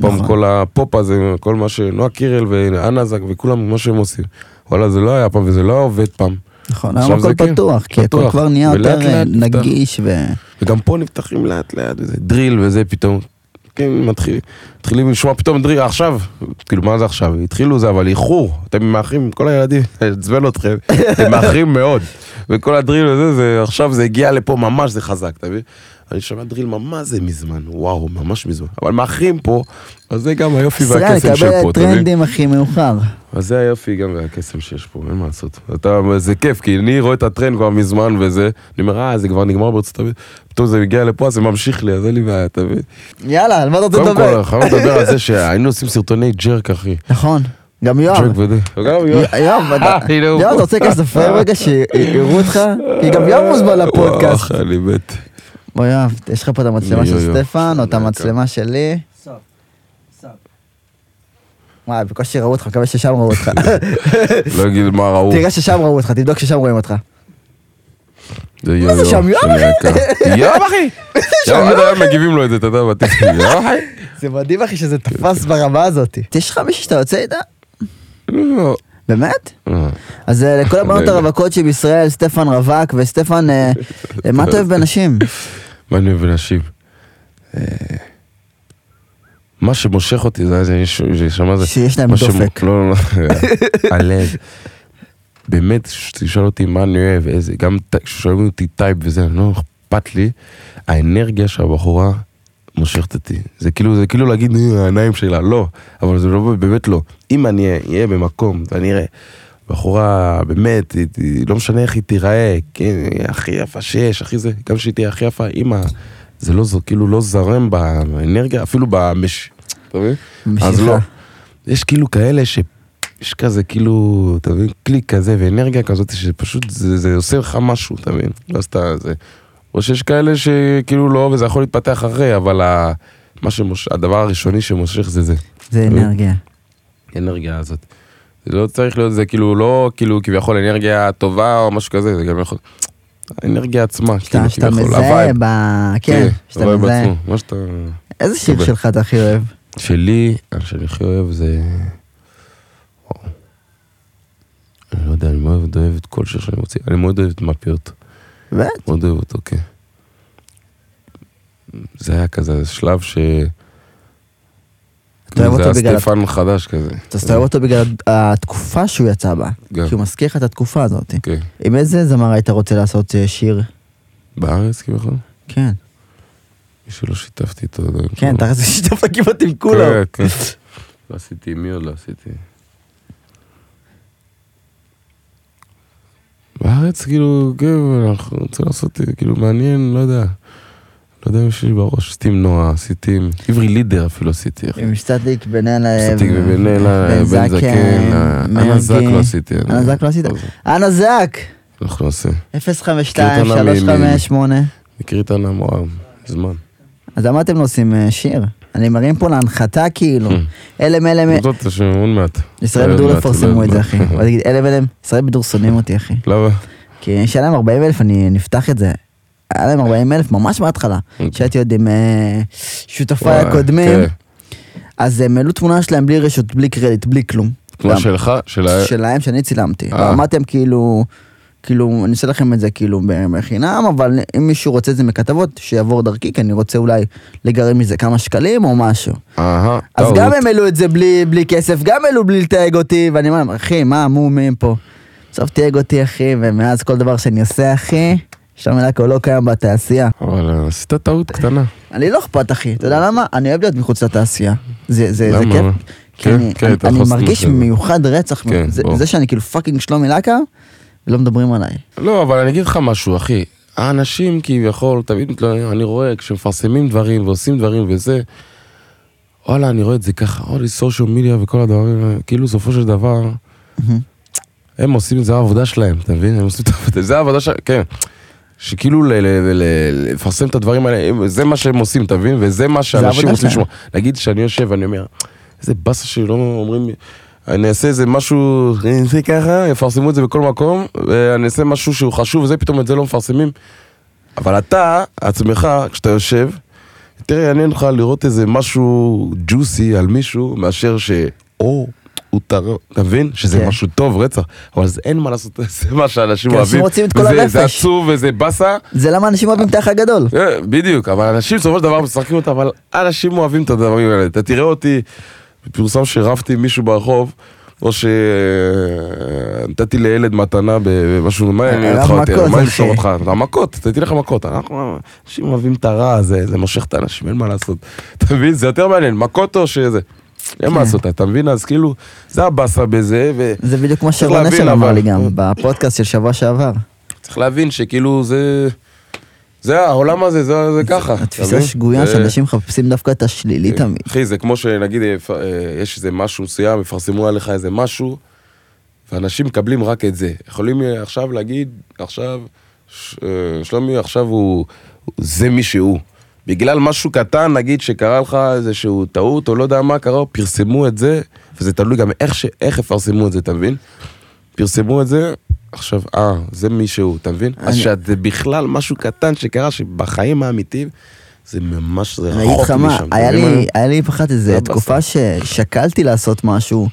פעם נכון. כל הפופ הזה, כל מה שנועה קירל ואנה זק וכולם, מה שהם עושים. וואלה, זה לא היה פעם וזה לא היה עובד פעם. נכון, היום הכל כן, פתוח, כי הכל. כבר נהיה יותר אה. נגיש ו... וגם פה נפתחים לאט לאט, וזה דריל וזה פתאום. כן, מתחיל, מתחילים לשמוע פתאום דריל, עכשיו, כאילו מה זה עכשיו? התחילו זה, אבל איחור, אתם מאחרים, כל הילדים, <laughs> עצבן אתכם, אתם מאחרים מאוד. וכל הדריל וזה, זה, עכשיו זה הגיע לפה ממש, זה חזק, אתה מבין? אני שומע דריל ממש זה מזמן, וואו, ממש מזמן. אבל מאחרים פה, אז זה גם היופי והקסם של פה, לקבל אתה מבין? טרנדים הכי מאוחר. אז זה היופי גם והקסם שיש פה, אין מה לעשות. אתה, זה כיף, כי אני רואה את הטרנד כבר מזמן וזה, אני אומר, אה, זה כבר נגמר בארצות הברית, פתאום זה מגיע לפה, אז זה ממשיך לי, אז אין לי בעיה, אתה מבין? יאללה, על מה אתה רוצה קודם לדבר? כל, חייב לדבר על זה שהיינו עושים סרטוני ג'רק, אחי. נכון, גם יואב. וזה. וגם יואב. יואב, אתה-. אתה רוצה להיכנס לפריים רגע שיראו אותך? כי גם יואב מוזמן לפודקאסט. וואו, אני מת. בוא יואב, יש לך פה את המצלמה של סטפן, או את שנייה, המצלמה שלי. וואי, בקושי ראו אותך, מקווה ששם ראו אותך. לא אגיד מה ראו. תראה ששם ראו אותך, תבדוק ששם רואים אותך. זה מה זה שם, יואב, שאני יקר. יואב אחי! <laughs> עד היום מגיבים לו את זה, אתה יודע, בטיקטוק. יואב אחי! זה מדהים אחי שזה תפס ברמה הזאת. יש לך מישהו שאתה יוצא איתה? לא. באמת? אה, אז אה, לכל הבנות לא. הרווקות שבישראל, סטפן רווק, וסטפן, אה, מה אתה אוהב בנשים? מה אני אוהב בנשים? אה, מה שמושך אותי זה זה ששמע זה. שיש להם דופק. לא, לא, לא, <laughs> הלב. באמת, כשתשאל אותי מה אני אוהב, איזה, גם כששואלים אותי type וזה, לא אכפת לי, האנרגיה של הבחורה מושכת אותי. זה כאילו, זה כאילו להגיד, "אה, העיניים שלה, לא, אבל זה לא, באמת לא. אם אני אהיה במקום ואני אראה בחורה, באמת, היא- היא- לא משנה איך היא תיראה, כן, היא הכי יפה שיש, הכי זה, גם שהיא תהיה הכי יפה, אימא, זה לא, זה כאילו לא זרם באנרגיה, אפילו במש... אתה מבין? אז. לא. יש כאילו כאלה ש... יש כזה כאילו, אתה מבין, קליק כזה ואנרגיה כזאת שפשוט זה, זה עושה לך משהו, אתה מבין? לא סתם זה. או שיש כאלה שכאילו לא, וזה יכול להתפתח אחרי, אבל ה... מה שמוש... הדבר הראשוני שמושך זה זה. זה אנרגיה. האנרגיה הזאת. זה לא צריך להיות, זה כאילו לא כאילו כביכול אנרגיה טובה או משהו כזה, זה גם יכול... האנרגיה עצמה, שאתה כאילו שאתה מזהה. ב... כן, שאתה ה vibe מזהה. מה שאתה... איזה שיר. שלך אתה הכי אוהב? שלי, שאני הכי אוהב זה... אני לא יודע, אני מאוד אוהב את כל שיר שאני מוציא. אני מאוד אוהב את מפיות. באמת? מאוד אוהב אותו, כן. זה היה כזה שלב ש... אתה אוהב זה אותו היה בגלל... סטפן חדש כזה. אתה אוהב אותו בגלל התקופה שהוא יצא בה. גם. כי הוא מזכיר לך את התקופה הזאת. כן. עם איזה זמר היית רוצה לעשות אה, שיר? בארץ כביכול? כן. מישהו לא שיתפתי איתו. לא כן. תכף שיתפת כמעט עם כולם. כן, כן. לא עשיתי, מי עוד לא עשיתי? בארץ, כאילו, כן, אנחנו רוצים לעשות, כאילו, מעניין, לא יודע. לא יודע אם יש לי בראש, עשיתי עם נועה, עשיתי עם עברי לידר אפילו עשיתי. עם סטטיק בן אלה. בן אלה, בן זקן, אנה זק לא עשיתי. אנה זק לא עשית? לא, אנה זק! אנחנו נעשה. 052 מכיר את ענה מ- 358 מכיר את ענה וואו, זמן. אז למה אתם לא עושים אה, שיר? אני מרים פה להנחתה כאילו. אלם אלם, זאת שעוד מעט. ישראל עוד מעט, יפרסמו עוד את זה. אחי. אלם אלם, ישראל בידור שונאים אותי אחי. למה? כי יש להם 40 אלף, אני נפתח את זה. היה להם 40 אלף ממש בהתחלה. שהייתי עוד עם אה, שותפיי הקודמים. כן. אז הם העלו תמונה שלהם בלי רשות, בלי קרדיט, בלי כלום. תמונה. שלך? שלהם שאני צילמתי. אה. ואמרתם כאילו, כאילו, אני אעשה לכם את זה כאילו בחינם, אבל אם מישהו רוצה את זה מכתבות, שיעבור דרכי, כי אני רוצה אולי לגרד מזה כמה שקלים או משהו. אהה, אז. גם הם העלו את זה בלי, בלי כסף, גם העלו בלי לתייג אותי, ואני אומר להם, אחי, מה המומים פה? בסוף תייג אותי, אחי, ומאז כל דבר שאני עושה, אחי, שלום אלקו לא קיים בתעשייה. אבל אה, עשית טעות קטנה. אני לא אכפת, אחי, אתה יודע למה? אני אוהב להיות מחוץ לתעשייה. זה, זה, זה? כיף. כי כן, אני, כן, אני, אני מרגיש. מיוחד רצח, כן, זה, שאני כאילו פאקינג שלומי לקה, ולא מדברים עליי. לא, אבל אני אגיד לך משהו, אחי. האנשים כביכול, תמיד מתלוננים, אני רואה, כשמפרסמים דברים ועושים דברים וזה, וואלה, אני רואה את זה ככה, וואלה, סושיאל מדיה וכל הדברים, כאילו בסופו של דבר, הם עושים את זה העבודה שלהם, אתה מבין? הם עושים את העבודה, זה העבודה שלהם, כן. שכאילו ל- ל- ל- לפרסם את הדברים האלה, זה מה שהם עושים, אתה מבין? וזה מה שאנשים רוצים. לשמוע. נגיד שאני יושב ואני אומר, איזה באסה שלא אומרים, אני אעשה איזה משהו, אני אעשה ככה, יפרסמו את זה בכל מקום, ואני אעשה משהו שהוא חשוב וזה, פתאום את זה לא מפרסמים. אבל אתה, עצמך, כשאתה יושב, יותר יעניין לך לראות איזה משהו ג'וסי על מישהו, מאשר ש... או, הוא טרור, אתה מבין? שזה כן. משהו טוב, רצח. אבל זה אין מה לעשות, <laughs> זה מה שאנשים אנשים אוהבים. רוצים את כל וזה- זה הנפש. עצוב וזה באסה. זה למה אנשים אוהבים את האח הגדול. אה, בדיוק, אבל אנשים בסופו של דבר משחקים אותה, אבל אנשים אוהבים את הדברים האלה. אתה תראה אותי, פורסם שרבתי עם מישהו ברחוב, או שנתתי לילד מתנה במשהו, מה אני אה, אותך מכות, מה אחי. למסור אותך? המכות, תתתי לך מכות. אנחנו, אנשים אוהבים את הרע הזה, זה מושך את האנשים, אין מה לעשות. <laughs> אתה מבין? זה יותר מעניין, מכות או שזה. אין מה כן. לעשות, אתה מבין? אז כאילו, זה הבאסה בזה, ו... זה בדיוק כמו צריך שרון אשל אמר לי גם, בפודקאסט של שבוע שעבר. צריך להבין שכאילו זה... זה העולם הזה, זה, זה ככה. התפיסה? שגויה שאנשים מחפשים דווקא את השלילי תמיד. אחי, זה כמו שנגיד אה, אה, יש איזה משהו מסוים, יפרסמו עליך איזה משהו, ואנשים מקבלים רק את זה. יכולים אה, עכשיו להגיד, עכשיו, אה, שלומי עכשיו הוא, זה מי שהוא. בגלל משהו קטן, נגיד שקרה לך איזשהו טעות, או לא יודע מה קרה, פרסמו את זה, וזה תלוי גם איך, ש... איך יפרסמו את זה, אתה מבין? פרסמו את זה, עכשיו, אה, זה מי שהוא, אתה מבין? אז אני- שזה בכלל משהו קטן שקרה, שבחיים האמיתיים, זה ממש, זה רחוק משם. היה לי, היה לי פחד איזה זה תקופה ששקלתי לעשות משהו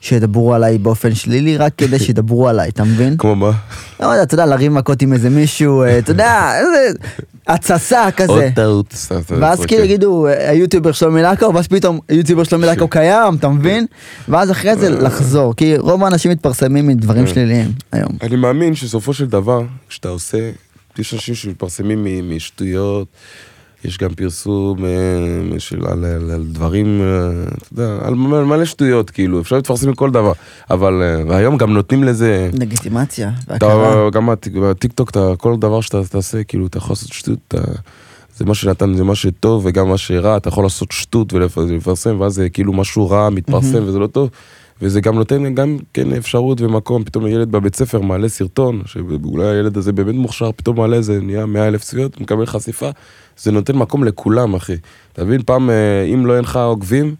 שידברו עליי באופן שלילי רק כדי <laughs> שידברו עליי, אתה מבין? כמו מה? לא יודע, אתה יודע, להרים מכות עם איזה מישהו, אה, אתה יודע, איזה התססה עוד כזה. טעות. סתם, סתם, ואז אוקיי. כאילו יגידו, אה, היוטיובר שלומי לקו, ואז פתאום היוטיובר שלומי לקו קיים, אתה מבין? ואז אחרי זה לחזור, כי רוב האנשים מתפרסמים מדברים. שליליים היום. אני מאמין שבסופו של דבר, כשאתה עושה, יש אנשים שמתפרסמים משטויות, יש גם פרסום אה, של, על, על, על דברים, אה, אתה יודע, על מלא שטויות, כאילו, אפשר להתפרסם מכל דבר, אבל, אה, והיום גם נותנים לזה, לגיטימציה, אתה, והכרה. גם בטיקטוק, אתה, כל דבר שאתה תעשה, כאילו, אתה יכול לעשות שטות, אתה, זה מה שנתן, זה מה שטוב וגם מה שרע, אתה יכול לעשות שטות ולפ- ולפרסם, ואז זה כאילו משהו רע מתפרסם וזה לא טוב. וזה גם נותן גם כן אפשרות ומקום, פתאום ילד בבית ספר מעלה סרטון, שאולי הילד הזה באמת מוכשר, פתאום מעלה איזה נהיה 100 אלף צפיות, מקבל חשיפה, זה נותן מקום לכולם, אחי. אתה מבין, פעם, אה, אם לא אין לך עוקבים,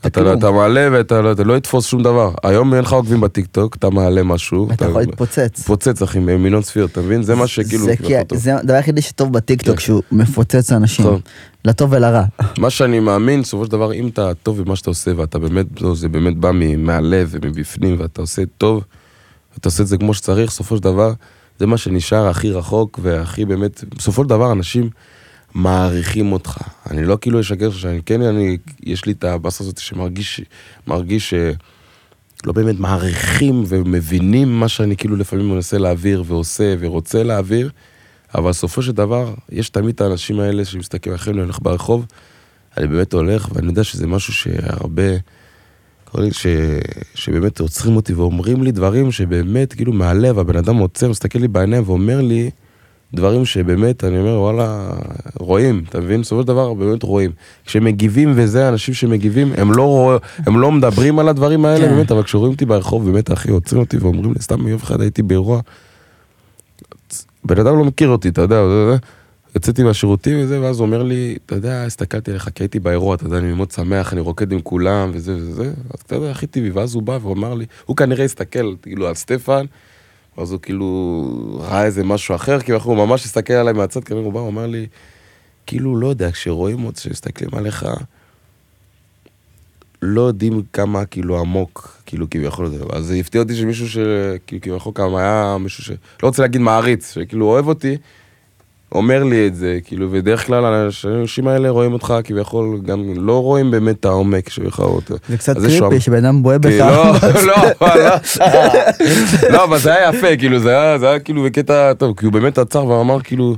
אתה, כלום. אתה מעלה ואתה לא- אתה לא יתפוס שום דבר. היום אין לך עוקבים בטיקטוק, אתה מעלה משהו. אתה יכול להתפוצץ. מתפוצץ, אחי, מיליון צפיות, אתה מבין? זה מה שכאילו... זה כביכול כי- טוב. זה הדבר היחידי שטוב בטיקטוק, כן. שהוא מפוצץ אנשים. נכון. לטוב ולרע. מה שאני מאמין, בסופו של דבר, אם אתה טוב במה שאתה עושה, ואתה באמת, לא, זה באמת בא מהלב ומבפנים, ואתה עושה טוב, אתה עושה את זה כמו שצריך, בסופו של דבר, זה מה שנשאר הכי רחוק, והכי באמת, בסופו של דבר, אנשים, מעריכים אותך. אני לא כאילו אשקר שאני כן, אני, יש לי את הבאסה הזאת שמרגיש, מרגיש ש... לא באמת מעריכים ומבינים מה שאני כאילו לפעמים מנסה להעביר ועושה ורוצה להעביר, אבל בסופו של דבר, יש תמיד את האנשים האלה שמסתכלים אחרי אני הולך ברחוב, אני באמת הולך, ואני יודע שזה משהו שהרבה, ש, שבאמת עוצרים אותי ואומרים לי דברים שבאמת, כאילו מהלב, הבן אדם עוצר, מסתכל לי בעיניים ואומר לי דברים שבאמת, אני אומר, וואלה, רואים, אתה מבין? בסופו של דבר, באמת רואים. כשמגיבים וזה, אנשים שמגיבים, הם לא, רוא, הם לא מדברים על הדברים האלה, כן. באמת, אבל כשרואים אותי ברחוב, באמת, אחי, עוצרים אותי ואומרים לי, סתם יום אחד הייתי באירוע, בן אדם לא מכיר אותי, אתה יודע, יצאתי מהשירותים וזה, ואז הוא אומר לי, אתה יודע, הסתכלתי עליך, כי הייתי באירוע, אתה יודע, אני מאוד שמח, אני רוקד עם כולם, וזה וזה, אז אתה יודע, הכי טבעי, ואז הוא בא ואמר לי, הוא כנראה הסתכל, כאילו, על סטפן, אז הוא כאילו ראה איזה משהו אחר, כאילו, הוא ממש הסתכל עליי מהצד, כנראה הוא בא, הוא אמר לי, כאילו, לא יודע, כשרואים אותי, כשמסתכלים עליך, לא יודעים כמה כאילו עמוק, כאילו כביכול זה, אז זה הפתיע אותי שמישהו שכאילו כביכול כמה היה מישהו ש... לא רוצה להגיד מעריץ, שכאילו אוהב אותי, אומר לי את זה, כאילו, ודרך כלל האנשים האלה רואים אותך כביכול, גם לא רואים באמת את העומק אותו. זה קצת קריפי שבן אדם בוהה בך. לא, <laughs> לא, לא, <laughs> לא, אבל זה היה יפה, כאילו, זה היה, כאילו בקטע טוב, כי הוא באמת עצר ואמר כאילו,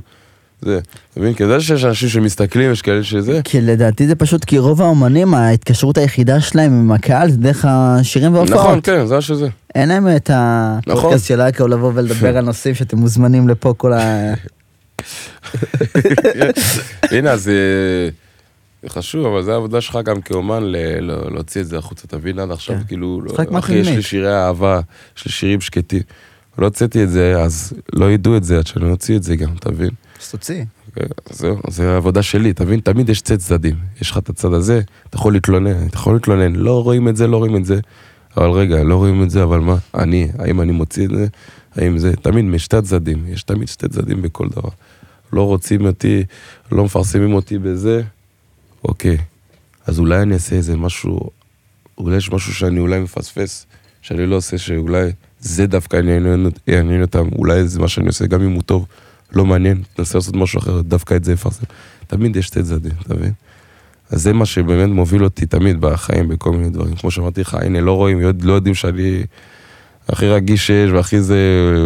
זה, אתה מבין? כי זה שיש אנשים שמסתכלים, יש כאלה שזה, כי לדעתי זה פשוט כי רוב האומנים, ההתקשרות היחידה שלהם עם הקהל זה דרך השירים וההופעות. נכון, כן, זה היה שזה. אין להם את הפודקאסט נכון. של אייקו לבוא ולדבר <laughs> על נושאים שאתם מוזמנים לפה כל ה... <laughs> הנה, אז אה, זה חשוב, אבל זה העבודה שלך גם כאומן להוציא את זה החוצה, אתה מבין? עד עכשיו, כן. כאילו, לא- אחי, יש לי. שירי אהבה, יש לי שירים שקטים. לא הוצאתי את זה, אז לא ידעו את זה עד שאני אוציא את זה גם, אתה מבין? אז תוציא. אז זהו, זה העבודה שלי, אתה מבין? תמיד יש צד צדדים. יש לך את הצד הזה, אתה יכול להתלונן, אתה יכול להתלונן, לא רואים את זה, לא רואים את זה. אבל רגע, לא רואים את זה, אבל מה? אני, האם אני מוציא את זה? האם זה? תמיד משתי הצדדים, יש תמיד שתי צדדים בכל דבר. לא רוצים אותי, לא מפרסמים אותי בזה, אוקיי. אז אולי אני אעשה איזה משהו, אולי יש משהו שאני אולי מפספס, שאני לא עושה, שאולי זה דווקא יעניין אותם, אולי זה מה שאני עושה, גם אם הוא טוב, לא מעניין, תנסה לעשות משהו אחר, דווקא את זה יפרסם. תמיד יש שתי צדדים, אתה מבין? אז זה מה שבאמת מוביל אותי תמיד בחיים, בכל מיני דברים. כמו שאמרתי לך, הנה, לא רואים, לא יודעים שאני הכי רגיש שיש, והכי זה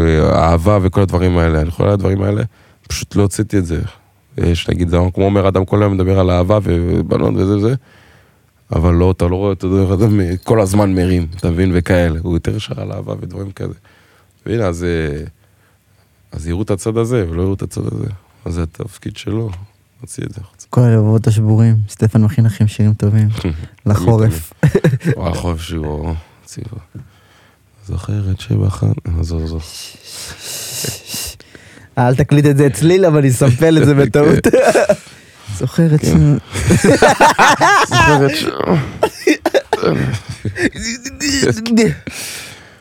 אה, אהבה וכל הדברים האלה. אני יכול על הדברים האלה, פשוט לא הוצאתי את זה. יש, נגיד, זה כמו אומר אדם כל היום מדבר על אהבה ובנות וזה וזה, אבל לא, אתה לא רואה אותו אדם כל הזמן מרים, אתה מבין, וכאלה. הוא יותר ישר על אהבה ודברים כאלה. והנה, אז, אה, אז יראו את הצד הזה ולא יראו את הצד הזה. אז זה התפקיד שלו, להוציא את זה החוצה. כל הלבבות השבורים, סטפן מכין לכם שירים טובים. <laughs> לחורף. החורף שהוא ציבו. זוכרת שבחן... עזוב, עזוב. אל תקליט את זה אצלי, אבל אני אסמפל את זה בטעות. זוכרת ש... כן. זוכרת ש...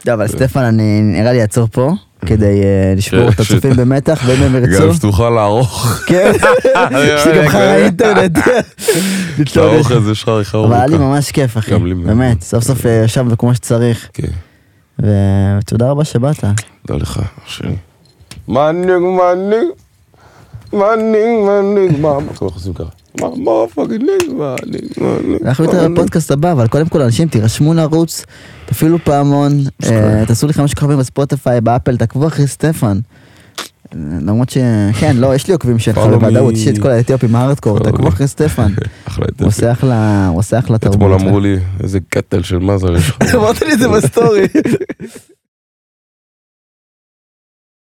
לא, אבל סטפן, אני נראה לי אעצור פה, כדי אה, לשמור את כן, הצופים במתח, ואם הם ירצו, גם שתוכל לערוך. כן, <laughs> יש לי גם חרא האינטרנט. לערוך את זה שלך עריכה אבל היה לי. ממש כיף, אחי. באמת, סוף סוף אה, ישבנו כמו שצריך. ותודה רבה שבאת. תודה לך, אח שלי. מנהיג, מנהיג, מנהיג, מנהיג, מה, מה אנחנו עושים ככה? מה, מה, fucking, מנהיג, מנהיג. אנחנו יותר. בפודקאסט הבא, אבל קודם כל אנשים תירשמו לערוץ, תפעילו פעמון, אה, תעשו לי חמש כוכבים בספוטיפיי, באפל, תעקבו אחרי סטפן. למרות ש... כן, לא, יש לי עוקבים שלך בוודאות. יש לי את כל האתיופים הארדקור, תעקבו me. אחרי סטפן. <laughs> הוא עושה אחלה, הוא עושה אחלה תרבות. אתמול אמרו לי, איזה קטל של מזל יש לך. אמרת לי את זה בסטורי. <laughs>